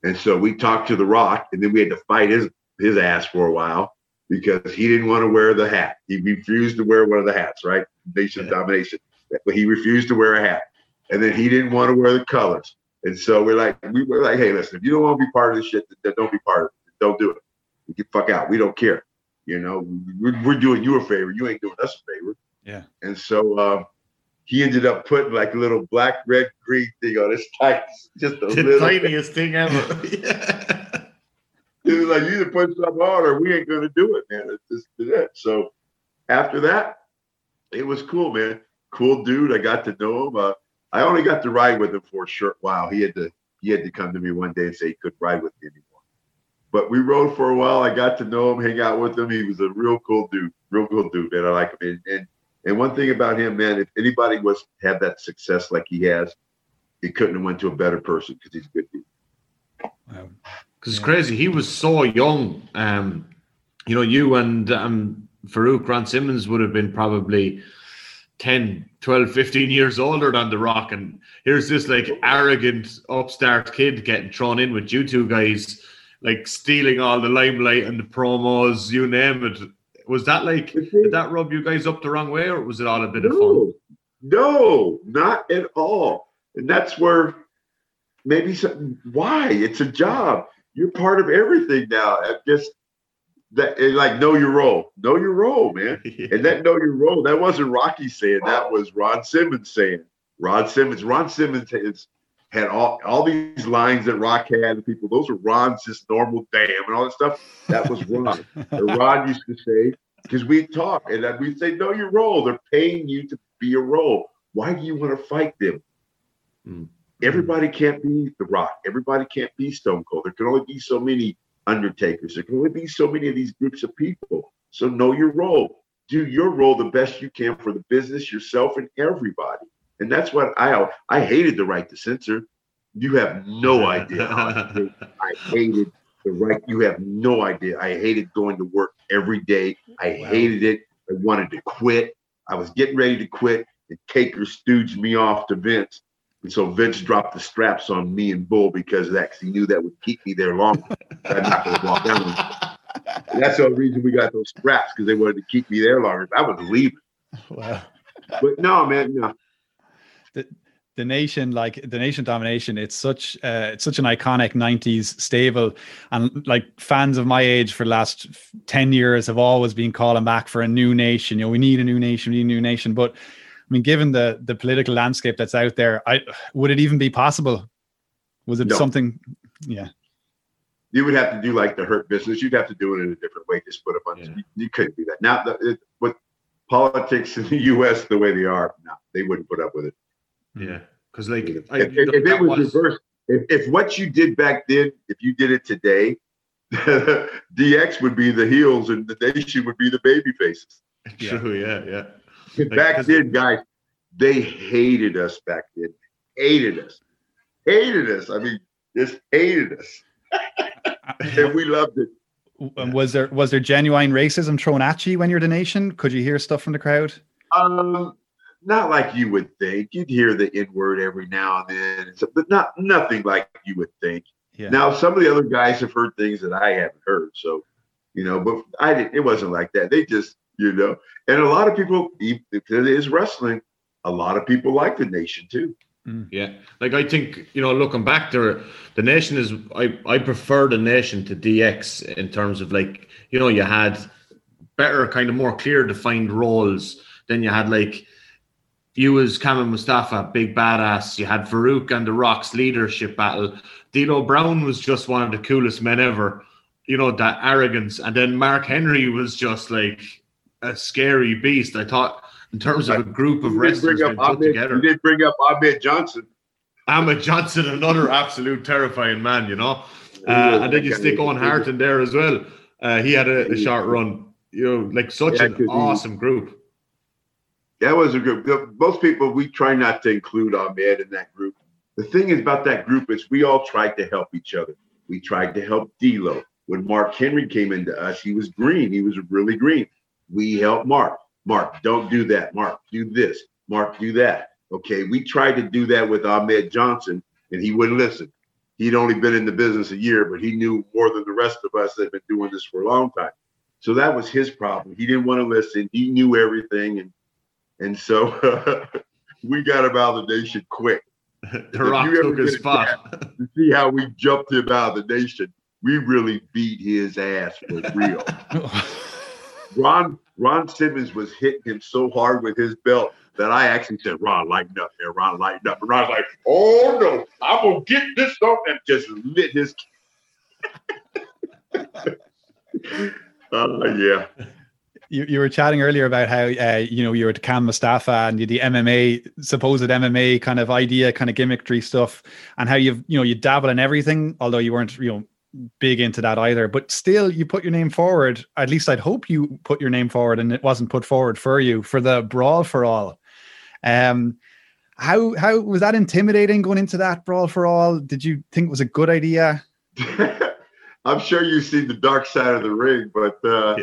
And so we talked to The Rock, and then we had to fight his his ass for a while because he didn't want to wear the hat. He refused to wear one of the hats, right? Nation domination. But he refused to wear a hat. And then he didn't want to wear the colors. And so we're like, we were like, hey, listen, if you don't want to be part of this shit, then don't be part of it. Don't do it. You get the fuck out. We don't care. You know, we're, we're doing you a favor. You ain't doing us a favor. Yeah. And so uh, he ended up putting like a little black, red, green thing on his tights. Just a The little tiniest thing ever. He was like, you either put something on or we ain't gonna do it, man. It's just that. So after that, it was cool, man. Cool dude. I got to know him. Uh, I only got to ride with him for a short while. He had to he had to come to me one day and say he couldn't ride with me anymore. But we rode for a while. I got to know him, hang out with him. He was a real cool dude, real cool dude, man. I like him. And and, and one thing about him, man, if anybody was had that success like he has, he couldn't have went to a better person because he's a good dude. Because it's crazy. He was so young. Um, you know, you and um, Farouk Grant Simmons would have been probably 10, 12, 15 years older than The Rock. And here's this like arrogant upstart kid getting thrown in with you two guys, like stealing all the limelight and the promos, you name it. Was that like, did that rub you guys up the wrong way or was it all a bit of fun? No, no, not at all. And that's where maybe some, why it's a job. You're part of everything now. I Just that, and like know your role, know your role, man. And that know your role. That wasn't Rocky saying. That was Ron Simmons saying. Ron Simmons. Ron Simmons has had all, all these lines that Rock had. And people, those are Ron's just normal damn and all that stuff. That was Ron. and Ron used to say because we talk and then we say, know your role. They're paying you to be a role. Why do you want to fight them? Hmm. Everybody can't be The Rock. Everybody can't be Stone Cold. There can only be so many Undertakers. There can only be so many of these groups of people. So know your role. Do your role the best you can for the business, yourself, and everybody. And that's what I I hated the right to censor. You have no idea. I hated- I hated the right. You have no idea. I hated going to work every day. I hated it. I wanted to quit. I was getting ready to quit, and Taker stooged me off to Vince. And so Vince dropped the straps on me and Bull because of that, because he knew that would keep me there longer. I'm not going to walk down. That's the only reason we got those straps because they wanted to keep me there longer. I was leaving. Wow. But no, man, no. the the nation like the nation domination it's such uh it's such an iconic 90s stable and like fans of my age for the last 10 years have always been calling back for a new nation you know we need a new nation we need a new nation but mean given the the political landscape that's out there i would it even be possible was it No. something yeah You would have to do like the hurt business. You'd have to do it in a different way. Just put a bunch. You, you couldn't do that. Now, the, it, with politics in the U.S. the way they are, no, they wouldn't put up with it. Yeah. Because, like, If, I, if, if it was, reversed, if, if what you did back then, if you did it today, DX would be the heels and the nation would be the baby faces. True, yeah, yeah. Back then, guys, they hated us back then. Hated us. Hated us. I mean, just hated us. and we loved it. and was there was there genuine racism thrown at you when you're the nation could you hear stuff from the crowd Um, not like you would think. You'd hear the N word every now and then, but not nothing like you would think. Yeah. Now, some of the other guys have heard things that I haven't heard, so you know. But I didn't. It wasn't like that. They just, you know, and a lot of people, because it is wrestling, a lot of people like the nation too. Mm. Yeah, like I think you know, looking back there, the nation is. I I prefer the nation to DX in terms of like you know you had better kind of more clear defined roles. Then you had like you as Kama Mustafa, big badass. You had Farouk and the Rock's leadership battle. D'Lo Brown was just one of the coolest men ever. You know that arrogance, and then Mark Henry was just like a scary beast. I thought in terms of a group of wrestlers bring up Ahmed, together. you did bring up Ahmed Johnson. Ahmed Johnson, another absolute terrifying man, you know. Uh, and then you stick Owen Hart in there as well. Uh, he had a, a short run. You know, like such Yeah, an awesome group. That was a group. Most people we try not to include Ahmed in that group. The thing is about that group is we all tried to help each other. We tried to help D'Lo. When Mark Henry came into us, he was green. He was really green. We help Mark. Mark, don't do that. Mark, do this. Mark, do that. Okay. We tried to do that with Ahmed Johnson, and he wouldn't listen. He'd only been in the business a year, but he knew more than the rest of us that had been doing this for a long time. So that was his problem. He didn't want to listen. He knew everything, and and so we got him out of the nation quick. The Rock took his spot. see how we jumped him out of the nation, we really beat his ass for real. Ron Ron Simmons was hitting him so hard with his belt that I actually said, "Ron, lighten up here, Ron, lighten up." And Ron's like, "Oh no, I'm gonna get this stuff," and just lit his. Oh yeah. You, you were chatting earlier about how uh, you know you were at Kama Mustafa and the MMA supposed MMA kind of idea, kind of gimmickry stuff, and how you've you know you dabble in everything, although you weren't you know big into that either. But still, you put your name forward. At least I'd hope you put your name forward, and it wasn't put forward for you for the brawl for all. Um, how how was that intimidating going into that brawl for all? Did you think it was a good idea? I'm sure you've seen the dark side of the ring, but uh,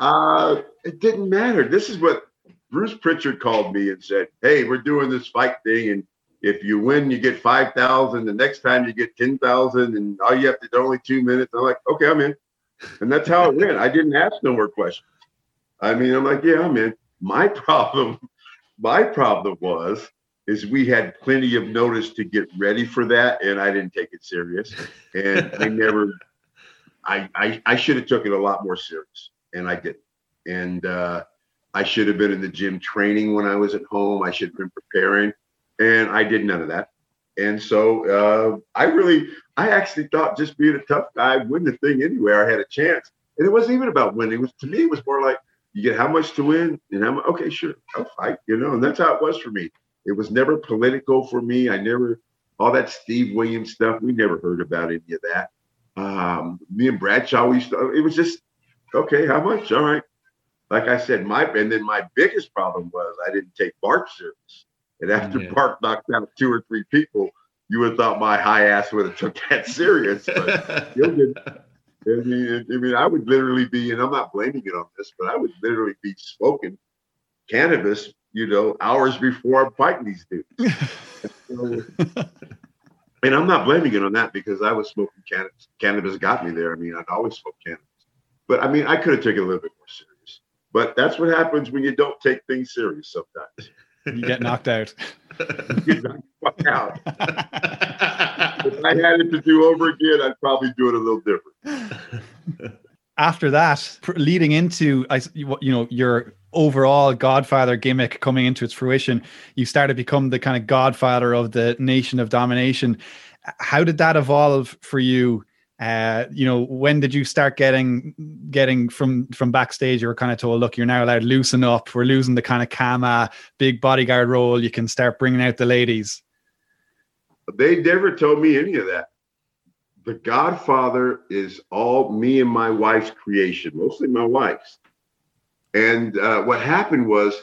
uh, it didn't matter. This is what Bruce Pritchard called me and said, "Hey, we're doing this fight thing, and if you win, you get five thousand. The next time, you get ten thousand, and all you have to do only two minutes." I'm like, "Okay, I'm in," and that's how it went. I didn't ask no more questions. I mean, I'm like, "Yeah, I'm in." My problem, my problem was is we had plenty of notice to get ready for that, and I didn't take it serious, and I never. I, I, I should have took it a lot more serious and I didn't. And uh, I should have been in the gym training when I was at home. I should have been preparing and I did none of that. And so uh, I really, I actually thought just being a tough guy, win the thing anywhere. I had a chance. And it wasn't even about winning. It was to me, it was more like you get how much to win and much, okay, sure, I'll fight, you know, and that's how it was for me. It was never political for me. I never, all that Steve Williams stuff, we never heard about any of that um, me and Bradshaw, we used to, it was just, okay, how much? All right. Like I said, my, and then my biggest problem was I didn't take Bart serious. And after Yeah. Bart knocked out two or three people, you would have thought my high ass would have took that serious. But didn't. I mean, I mean, I would literally be, and I'm not blaming it on this, but I would literally be smoking cannabis, you know, hours before I'm fighting these dudes. So- and I'm not blaming it on that because I was smoking cannabis. Cannabis got me there. I mean, I'd always smoked cannabis. But I mean, I could have taken it a little bit more serious. But that's what happens when you don't take things serious sometimes. You get knocked out. Get knocked out. if I had it to do over again, I'd probably do it a little different. after that, pr- leading into I, s- you you know your overall Godfather gimmick coming into its fruition, you started to become the kind of Godfather of the Nation of Domination. How did that evolve for you? Uh, you know, when did you start getting getting from from backstage? You were kind of told, "Look, you're now allowed to loosen up. We're losing the kind of Kama big bodyguard role. You can start bringing out the ladies." They never told me any of that. The Godfather is all me and my wife's creation, mostly my wife's. And uh, what happened was,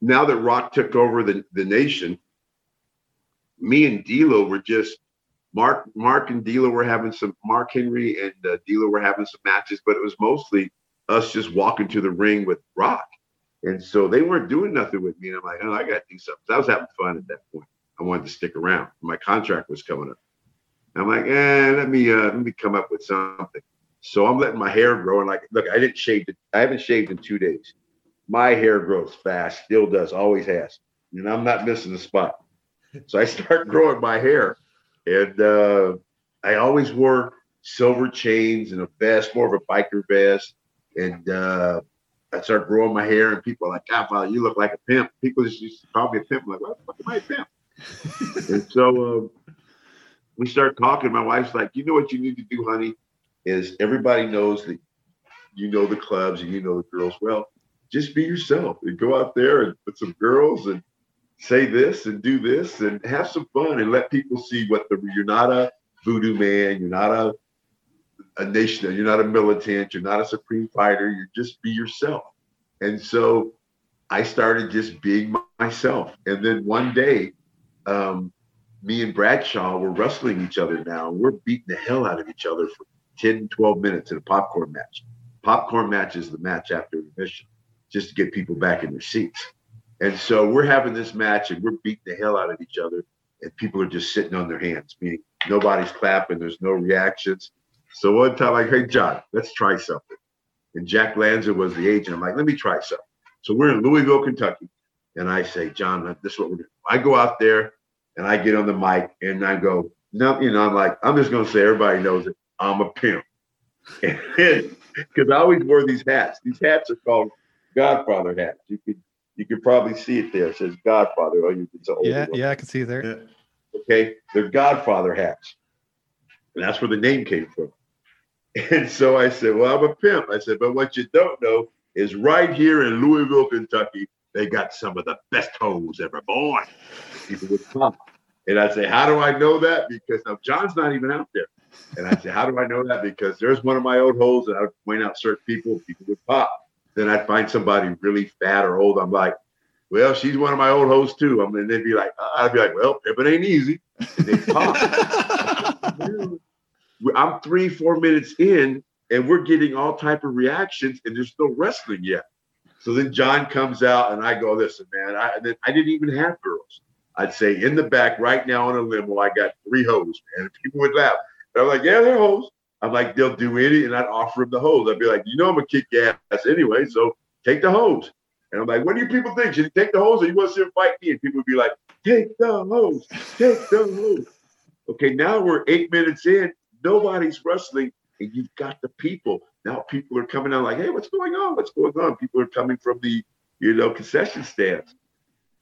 now that Rock took over the, the nation, me and D'Lo were just Mark. Mark and D'Lo were having some. Mark Henry and uh, D'Lo were having some matches, but it was mostly us just walking to the ring with Rock. And so they weren't doing nothing with me. And I'm like, oh, I got to do something. So I was having fun at that point. I wanted to stick around. My contract was coming up. I'm like, eh, let me uh, let me come up with something. So I'm letting my hair grow. And like, look, I didn't shave it. I haven't shaved in two days. My hair grows fast, still does, always has. And I'm not missing a spot. So I start growing my hair. And uh, I always wore silver chains and a vest, more of a biker vest. And uh, I started growing my hair, and people are like, God, Father, you look like a pimp. People just used to call me a pimp. I'm like, what the fuck am I a pimp? and so um, we start talking. My wife's like, you know what you need to do, honey, is everybody knows that you know the clubs and you know the girls well. Just be yourself and go out there and with some girls and say this and do this and have some fun and let people see what the you're not a voodoo man, you're not a a nation. You're not a militant. You're not a supreme fighter. You just be yourself. And so I started just being myself. And then one day, um, me and Bradshaw were wrestling each other now. We're beating the hell out of each other for 10, 12 minutes in a popcorn match. Popcorn match is the match after the mission, just to get people back in their seats. And so we're having this match and we're beating the hell out of each other. And people are just sitting on their hands, meaning nobody's clapping, there's no reactions. So one time, I'm like, hey, John, let's try something. And Jack Lanza was the agent. I'm like, let me try something. So we're in Louisville, Kentucky. And I say, John, this is what we're doing. I go out there and I get on the mic and I go, no, you know, I'm like, I'm just going to say, everybody knows it. I'm a pimp. Because I always wore these hats. These hats are called Godfather hats. You could you could probably see it there. It says Godfather. Oh, you can see. Yeah, yeah, I can see it there. Okay, they're Godfather hats, and that's where the name came from. And so I said, "Well, I'm a pimp." I said, "But what you don't know is right here in Louisville, Kentucky, they got some of the best hoes ever born." People would come, and I say, "How do I know that?" Because now John's not even out there. And I say, "How do I know that?" Because there's one of my old holes that I would point out certain people, people would pop. Then I'd find somebody really fat or old. I'm like, well, she's one of my old hoes too. I mean, they'd be like, uh, I'd be like, well, if it ain't easy. I'm three, four minutes in, and we're getting all type of reactions, and there's no wrestling yet. So then John comes out, and I go, listen, man, I, then I didn't even have girls. I'd say in the back right now on a limo, I got three hoes, man. And people would laugh. And I'm like, yeah, they're hoes. I'm like, they'll do any, and I'd offer them the hoes. I'd be like, you know, I'm gonna kick ass anyway, so take the hoes. And I'm like, what do you people think? Should you take the hoes or you want to see him fight me? And people would be like, take the hoes, take the hoes. Okay, now we're eight minutes in, nobody's wrestling, and you've got the people. Now people are coming out like, hey, what's going on? What's going on? People are coming from the, you know, concession stands.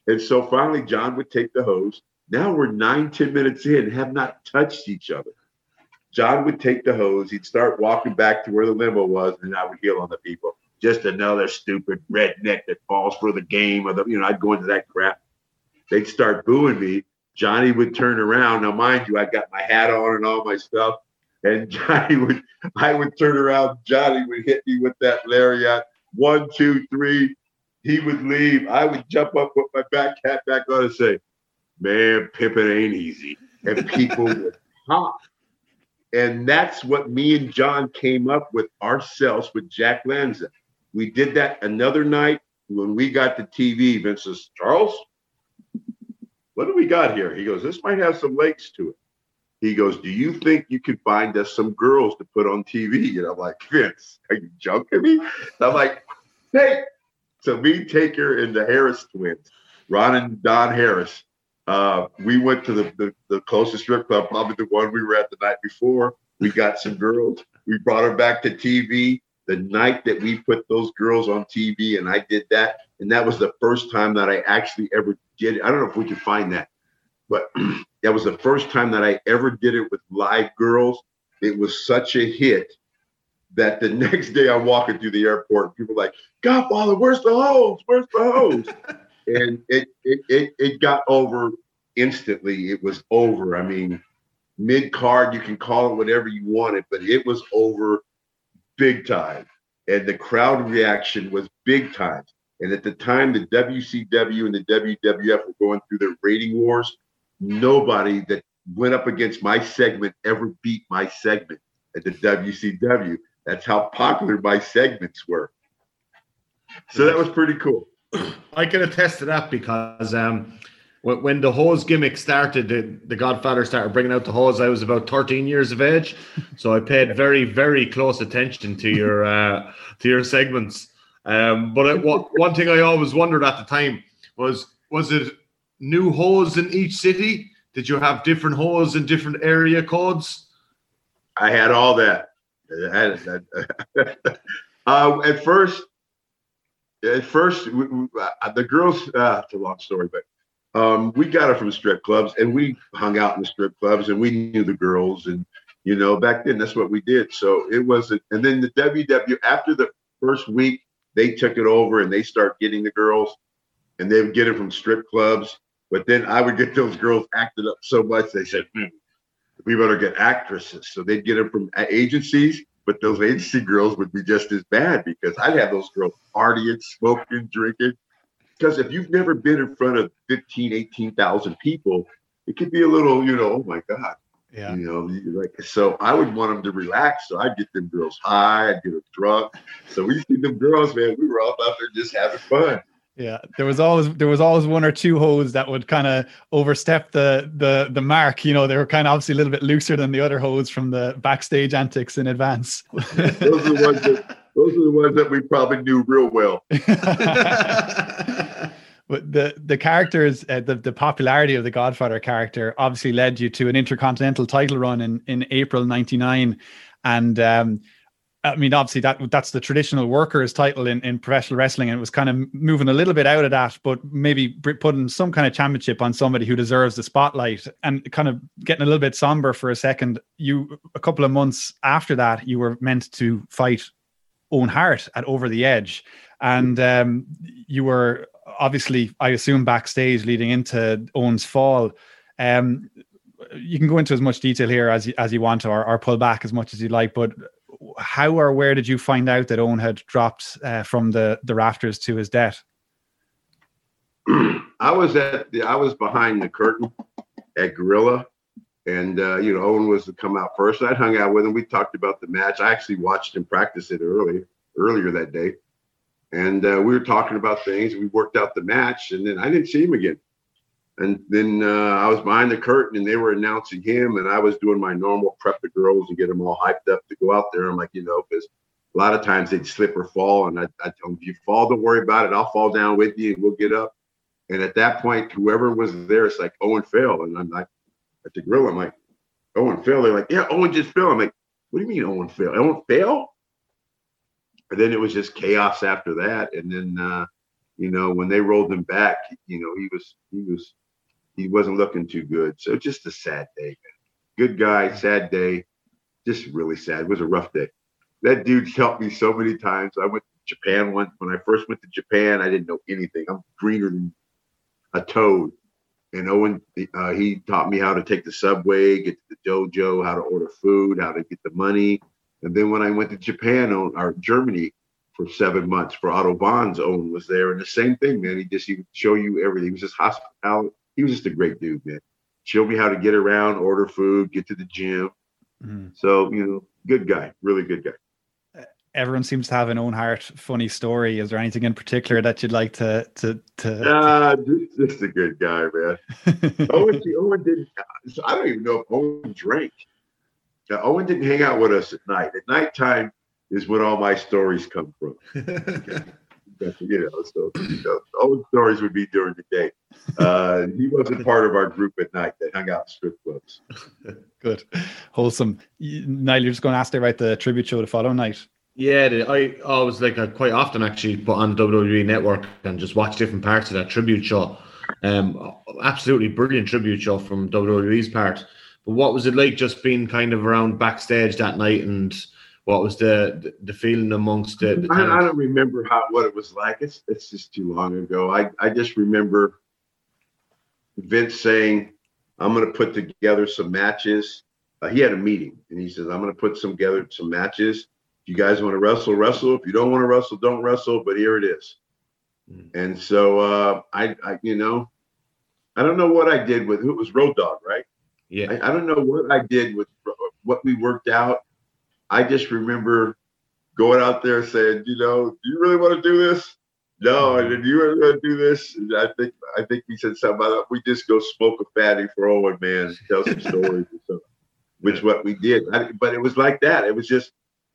And so finally, John would take the hoes. Now we're nine, ten minutes in, have not touched each other. John would take the hoes. He'd start walking back to where the limo was, and I would heal on the people. Just another stupid redneck that falls for the game, or the you know, I'd go into that crap. They'd start booing me. Johnny would turn around. Now, mind you, I got my hat on and all my stuff. And Johnny would, I would turn around. Johnny would hit me with that lariat. One, two, three. He would leave. I would jump up, put my back hat back on, and say, "Man, pimping ain't easy." And people would pop. And that's what me and John came up with ourselves with Jack Lanza. We did that another night when we got the TV. Vince says, Charles, what do we got here? He goes, This might have some legs to it. He goes, Do you think you could find us some girls to put on TV? And I'm like, Vince, are you joking me? And I'm like, Hey. So me, Taker, and the Harris twins, Ron and Don Harris, uh, we went to the, the, the closest strip club, probably the one we were at the night before. We got some girls. We brought her back to TV the night that we put those girls on TV, and I did that. And that was the first time that I actually ever did it. I don't know if we can find that, but that was the first time that I ever did it with live girls. It was such a hit that the next day I'm walking through the airport, people like, Godfather, where's the hoes? Where's the hoes? and it, it it it got over instantly. It was over. I mean, mid card, you can call it whatever you wanted, but it was over big time. And the crowd reaction was big time. And at the time, the WCW and the WWF were going through their rating wars. Nobody that went up against my segment ever beat my segment at the WCW. That's how popular my segments were. So that was pretty cool. I can attest to that because um, when, the hoes gimmick started, the, the Godfather started bringing out the hoes. I was about 13 years of age, so I paid very, very close attention to your uh, to your segments. Um, but it, one thing I always wondered at the time was was it new hoes in each city? Did you have different hoes in different area codes? I had all that. That. uh, at first, at first, we, we, uh, the girls. Uh, it's a long story, but um, we got it from strip clubs, and we hung out in the strip clubs, and we knew the girls, and you know, back then that's what we did. So it wasn't. And then the WW after the first week, they took it over, and they start getting the girls, and they would get it from strip clubs. But then I would get those girls acted up so much they said, hmm, we better get actresses. So they'd get them from agencies, but those agency girls would be just as bad because I'd have those girls partying, smoking, drinking. Because if you've never been in front of 15, 18,000 people, it could be a little, you know, oh my God. Yeah. You know, like so I would want them to relax. So I'd get them girls high, I'd get them drunk. So we see them girls, man, we were all out there just having fun. Yeah, there was always there was always one or two hoes that would kind of overstep the the the mark. You know, they were kind of obviously a little bit looser than the other hoes from the backstage antics in advance. Those are the ones that those are the ones that we probably knew real well. but the the characters, uh, the the popularity of the Godfather character, obviously led you to an intercontinental title run in in April '99, and um, I mean, obviously that that's the traditional workers title in, in professional wrestling, and it was kind of moving a little bit out of that, but maybe putting some kind of championship on somebody who deserves the spotlight, and kind of getting a little bit somber for a second. You a couple of months after that, you were meant to fight Owen Hart at Over the Edge, and um, you were obviously, I assume, backstage leading into Owen's fall. Um, you can go into as much detail here as you, as you want, or, or pull back as much as you like. But how or where did you find out that Owen had dropped uh, from the the rafters to his death? I was at the I was behind the curtain at Gorilla, and uh, you know Owen was to come out first. I'd hung out with him. We talked about the match. I actually watched him practice it early earlier that day, and uh, we were talking about things. We worked out the match, and then I didn't see him again. And then uh, I was behind the curtain, and they were announcing him, and I was doing my normal prep the girls and get them all hyped up to go out there. I'm like, you know, because a lot of times they'd slip or fall, and I, I tell them, if you fall, don't worry about it. I'll fall down with you, and we'll get up. And at that point, whoever was there, it's like Owen fell. And I'm like, at the grill, I'm like, Owen fell. They're like, yeah, Owen just fell. I'm like, what do you mean Owen fell? Owen fell? And then it was just chaos after that. And then, uh, you know, when they rolled him back, you know, he was, he was, he wasn't looking too good. So just a sad day. Good guy, sad day. Just really sad. It was a rough day. That dude helped me so many times. I went to Japan once. When I first went to Japan, I didn't know anything. I'm greener than a toad. And Owen, uh, he taught me how to take the subway, get to the dojo, how to order food, how to get the money. And then when I went to Japan or, Germany for seven months for Otto Wanz, Owen was there, and the same thing, man. He just he would show you everything. He was just hospitality. He was just a great dude, man. Showed me how to get around, order food, get to the gym. Mm-hmm. So you know, good guy, really good guy. Everyone seems to have an Owen Hart funny story. Is there anything in particular that you'd like to to to? Nah, just, a good guy, man. Owen, Owen didn't. So I don't even know if Owen drank. Now, Owen didn't hang out with us at night. At nighttime is when all my stories come from. That's- you know, so you know, Owen's stories would be during the day. Uh, he wasn't part of our group at night that hung out in strip clubs. Good, wholesome. You- Niall, you're just going to ask there about the tribute show the following night. Yeah, the- I always like I quite often actually put on the WWE Network and just watch different parts of that tribute show. Um, absolutely brilliant tribute show from WWE's part. But what was it like just being kind of around backstage that night, and what was the the, feeling amongst the? the I, I don't remember how what it was like. It's it's just too long ago. I, I just remember Vince saying, "I'm going to put together some matches." Uh, he had a meeting, and he says, "I'm going to put some together some matches. If you guys want to wrestle, wrestle. If you don't want to wrestle, don't wrestle. But here it is." And so uh, I, I, you know, I don't know what I did with who it was Road Dog, right? Yeah. I, I don't know what I did with what we worked out. I just remember going out there saying, you know, do you really want to do this? No, and mm-hmm. then you really want to do this? And I think I think we said something about we just go smoke a fatty for Owen, man, and tell some stories or something. Which what we did. I, but it was like that. It was just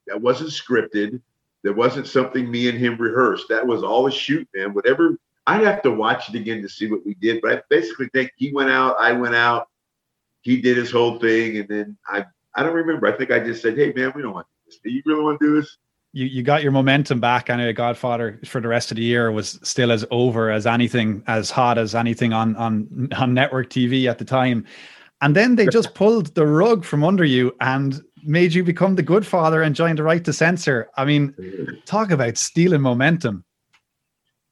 that wasn't scripted. There wasn't something me and him rehearsed. That was all a shoot, man. Whatever I'd have to watch it again to see what we did. But I basically think he went out, I went out, he did his whole thing, and then I I don't remember. I think I just said, Hey man, we don't want to do this. Do you really want to do this? You you got your momentum back. I know Godfather for the rest of the year was still as over as anything, as hot as anything on on on network TV at the time. And then they just pulled the rug from under you and made you become the good father and join the right to censor. I mean, talk about stealing momentum.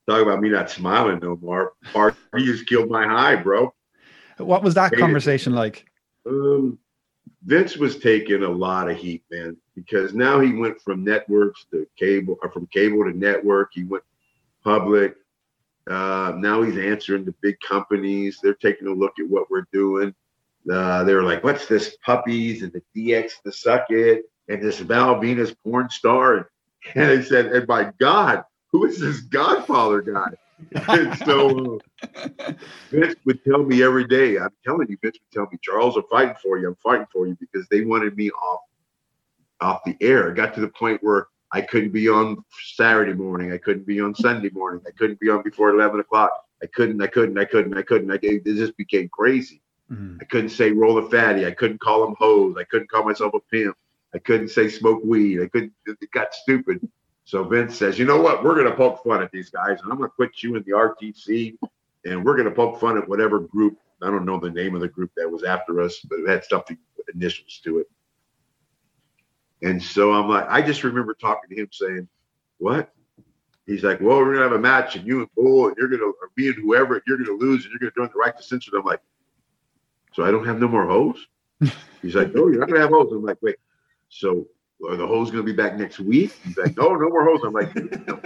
Talk about me not smiling no more. Party just killed my high, bro. What was that conversation like? Um, Vince was taking a lot of heat, man, because now he went from networks to cable, or from cable to network. He went public. Uh, now he's answering to big companies. They're taking a look at what we're doing. Uh, they're like, "What's this puppies and the DX the suck it and this Val Venis porn star?" And they said, "And by God, who is this Godfather guy?" And so uh, Vince would tell me every day. I'm telling you, Vince would tell me, "Charles, I'm fighting for you. I'm fighting for you," because they wanted me off off the air. It got to the point where I couldn't be on Saturday morning. I couldn't be on Sunday morning. I couldn't be on before 11 o'clock. I couldn't, I couldn't, I couldn't, I couldn't. I, it just became crazy. I couldn't say roll a fatty. I couldn't call him hoes. I couldn't call myself a pimp. I couldn't say smoke weed. I couldn't, it got stupid. So Vince says, you know what? We're going to poke fun at these guys and I'm going to put you in the RTC and we're going to poke fun at whatever group. I don't know the name of the group that was after us, but it had something initials to it. And so I'm like, I just remember talking to him saying, What? He's like, Well, we're gonna have a match and you and Bull and you're gonna or me and whoever, you're gonna lose and you're gonna join the right to censor. I'm like, So I don't have no more hoes? He's like, No, you're not gonna have hoes. I'm like, wait, so are the hoes gonna be back next week? He's like, No, no more hoes. I'm like, no.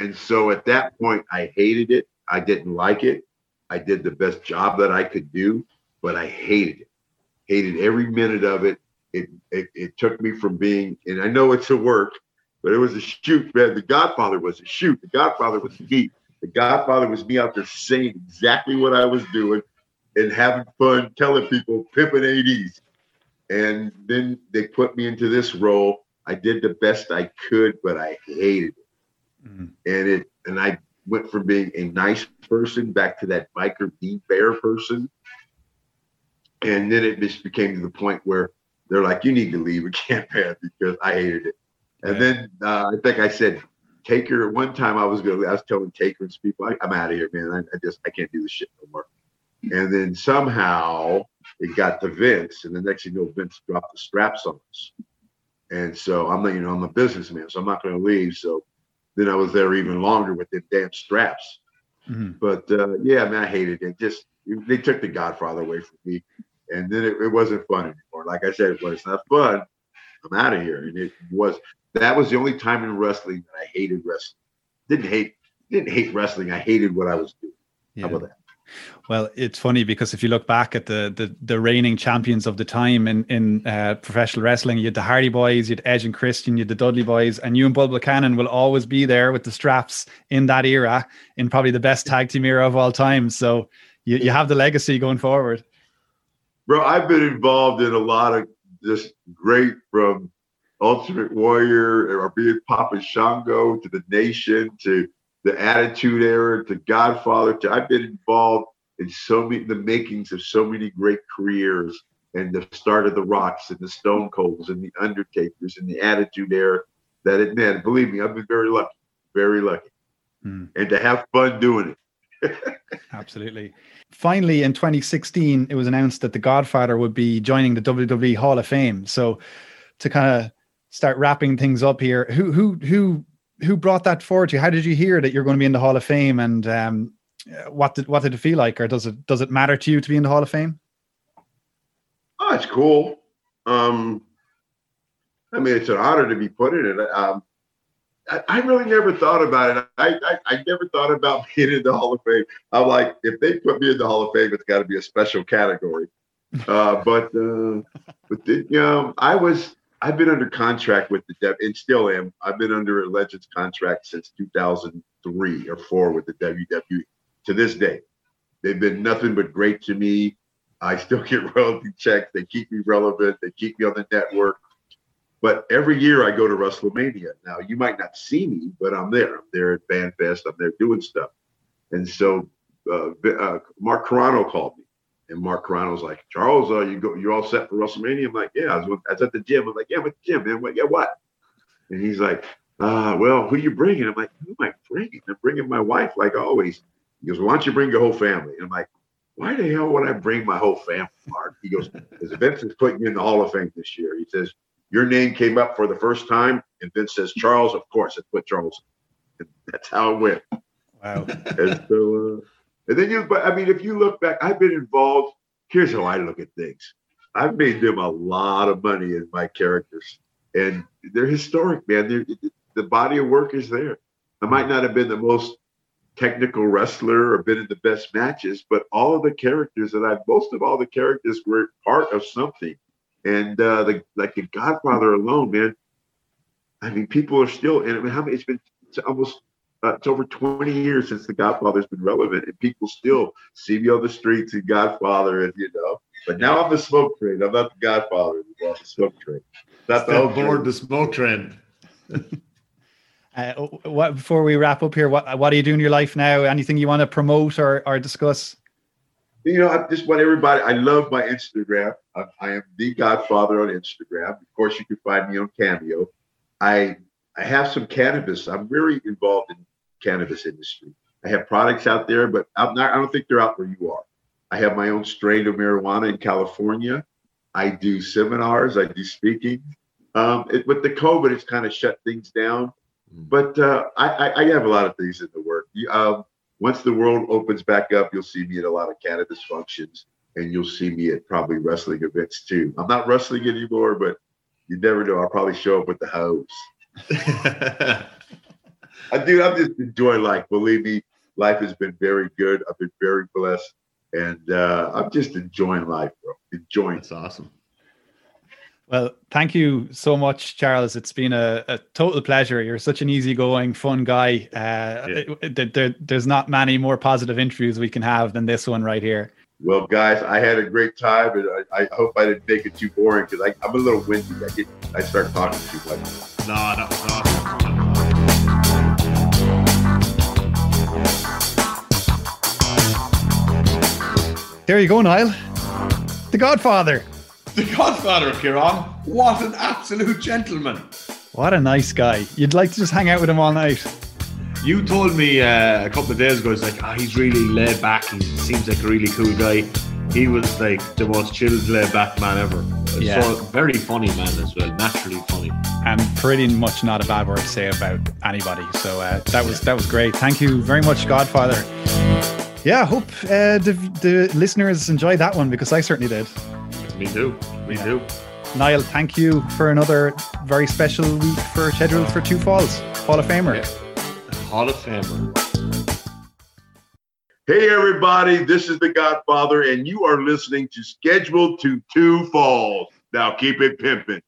And so at that point, I hated it. I didn't like it. I did the best job that I could do, but I hated it. Hated every minute of it it, it it took me from being, and I know it's a work, but it was a shoot, man. The Godfather was a shoot. The Godfather was heat. The Godfather was me out there saying exactly what I was doing and having fun, telling people pimping ADs. And then they put me into this role. I did the best I could, but I hated it. And it and I went from being a nice person back to that biker being bear person. And then it just became to the point where they're like, you need to leave. We can't man because I hated it. And then uh, I think I said, Taker. One time I was going, to, I was telling Taker and people, I, I'm out of here, man. I, I just I can't do this shit no more. And then somehow it got to Vince, and the next thing you know, Vince dropped the straps on us. And so I'm not, you know, I'm a businessman, so I'm not going to leave. So then I was there even longer with the damn straps. But uh, yeah, man, I hated it. Just they took the Godfather away from me, and then it, it wasn't fun anymore. Like I said, well, it's not fun. I'm out of here. And it was that was the only time in wrestling that I hated wrestling. Didn't hate didn't hate wrestling. I hated what I was doing. How about that? Well, it's funny because if you look back at the the, the reigning champions of the time in in uh, professional wrestling, you had the Hardy Boys, you had Edge and Christian, you had the Dudley Boys, and you and Bull Buchanan will always be there with the straps in that era, in probably the best tag team era of all time. So you, you have the legacy going forward. Bro, I've been involved in a lot of just great from Ultimate Warrior or being Papa Shango to the Nation to the Attitude Era to Godfather to I've been involved in so many the makings of so many great careers and the start of the Rocks and the Stone Colds and the Undertakers and the Attitude Era that it man, believe me, I've been very lucky, very lucky. Hmm. And to have fun doing it. Absolutely. Finally, in 2016, it was announced that The Godfather would be joining the WWE Hall of Fame. So, to kind of start wrapping things up here, who who who who brought that forward to you? How did you hear that you're going to be in the Hall of Fame, and um, uh, what did what did it feel like, or does it does it matter to you to be in the Hall of Fame? Oh, it's cool. Um, I mean, it's an honor to be put in it. Um, I, I really never thought about it. I, I I never thought about being in the Hall of Fame. I'm like, if they put me in the Hall of Fame, it's got to be a special category. Uh, but uh, but the, you know, I was I've been under contract with the Dev and still am. I've been under a Legends contract since 2003 or four with the WWE to this day. They've been nothing but great to me. I still get royalty checks. They keep me relevant. They keep me on the network. But every year I go to WrestleMania. Now you might not see me, but I'm there. I'm there at FanFest. I'm there doing stuff. And so uh, uh, Mark Carrano called me, and Mark Carrano's like, Charles, uh, you go, you're all set for WrestleMania. I'm like, yeah. I was, I was at the gym. I'm like, yeah, at the gym, man. What? Yeah, what? And he's like, uh, well, who you bringing? I'm like, who am I bringing? I'm bringing my wife, like always. He goes, why don't you bring your whole family? And I'm like, why the hell would I bring my whole family, Mark? He goes, because Vince is putting you in the Hall of Fame this year. He says, your name came up for the first time, and Vince says, Charles, of course, let's put Charles. And that's how it went. Wow. and so, uh, and then you, but I mean, if you look back, I've been involved. Here's how I look at things. I've made them a lot of money in my characters, and they're historic, man. They're, the body of work is there. I might not have been the most technical wrestler or been in the best matches, but all of the characters that I, most of all the characters were part of something. And uh, the like the Godfather alone, man. I mean, people are still. And I mean, how many? It's been almost. Uh, it's over 20 years since the Godfather's been relevant, and people still see me on the streets and Godfather, and you know. But now I'm the smoke train. I'm not the Godfather. I'm the smoke train. That's the Step board the smoke train. Uh, what before we wrap up here? What what are you doing in your life now? Anything you want to promote or or discuss? you know, I just want everybody. I love my Instagram. I, I am the Godfather on Instagram. Of course, you can find me on Cameo. I I have some cannabis. I'm very involved in cannabis industry. I have products out there, but I'm not. I don't think they're out where you are. I have my own strain of marijuana in California. I do seminars. I do speaking. Um, it, with the COVID, it's kind of shut things down. But uh, I, I, I have a lot of things in the work. Um, once the world opens back up, you'll see me at a lot of cannabis functions, and you'll see me at probably wrestling events too. I'm not wrestling anymore, but you never know. I'll probably show up with the hoes. I do. I'm just enjoying life. Believe me, life has been very good. I've been very blessed, and uh, I'm just enjoying life, bro. Enjoying. That's awesome. Well, thank you so much, Charles. It's been a, a total pleasure. You're such an easygoing, fun guy. Uh, it- it- there- there's not many more positive interviews we can have than this one right here. Well, guys, I had a great time, and I, I hope I didn't make it too boring because I'm a little windy. I get, I start talking too much. No, that was There you go, Niall. The Godfather. The Godfather, of Kieran. What an absolute gentleman. What a nice guy. You'd like to just hang out with him all night. You told me uh, a couple of days ago, it's like, oh, he's really laid back. He seems like a really cool guy. He was like the most chilled, laid back man ever. Yeah. So very funny man as well, naturally funny. and pretty much not a bad word to say about anybody. So uh, that was that was great. Thank you very much, Godfather. Yeah, I hope uh, the, the listeners enjoyed that one because I certainly did. Me too. Me too. Niall, thank you for another very special week for Scheduled for Two Falls, Hall of Famer. Hall of Famer. Hey, everybody, this is the Godfather, and you are listening to Scheduled to Two Falls. Now keep it pimping.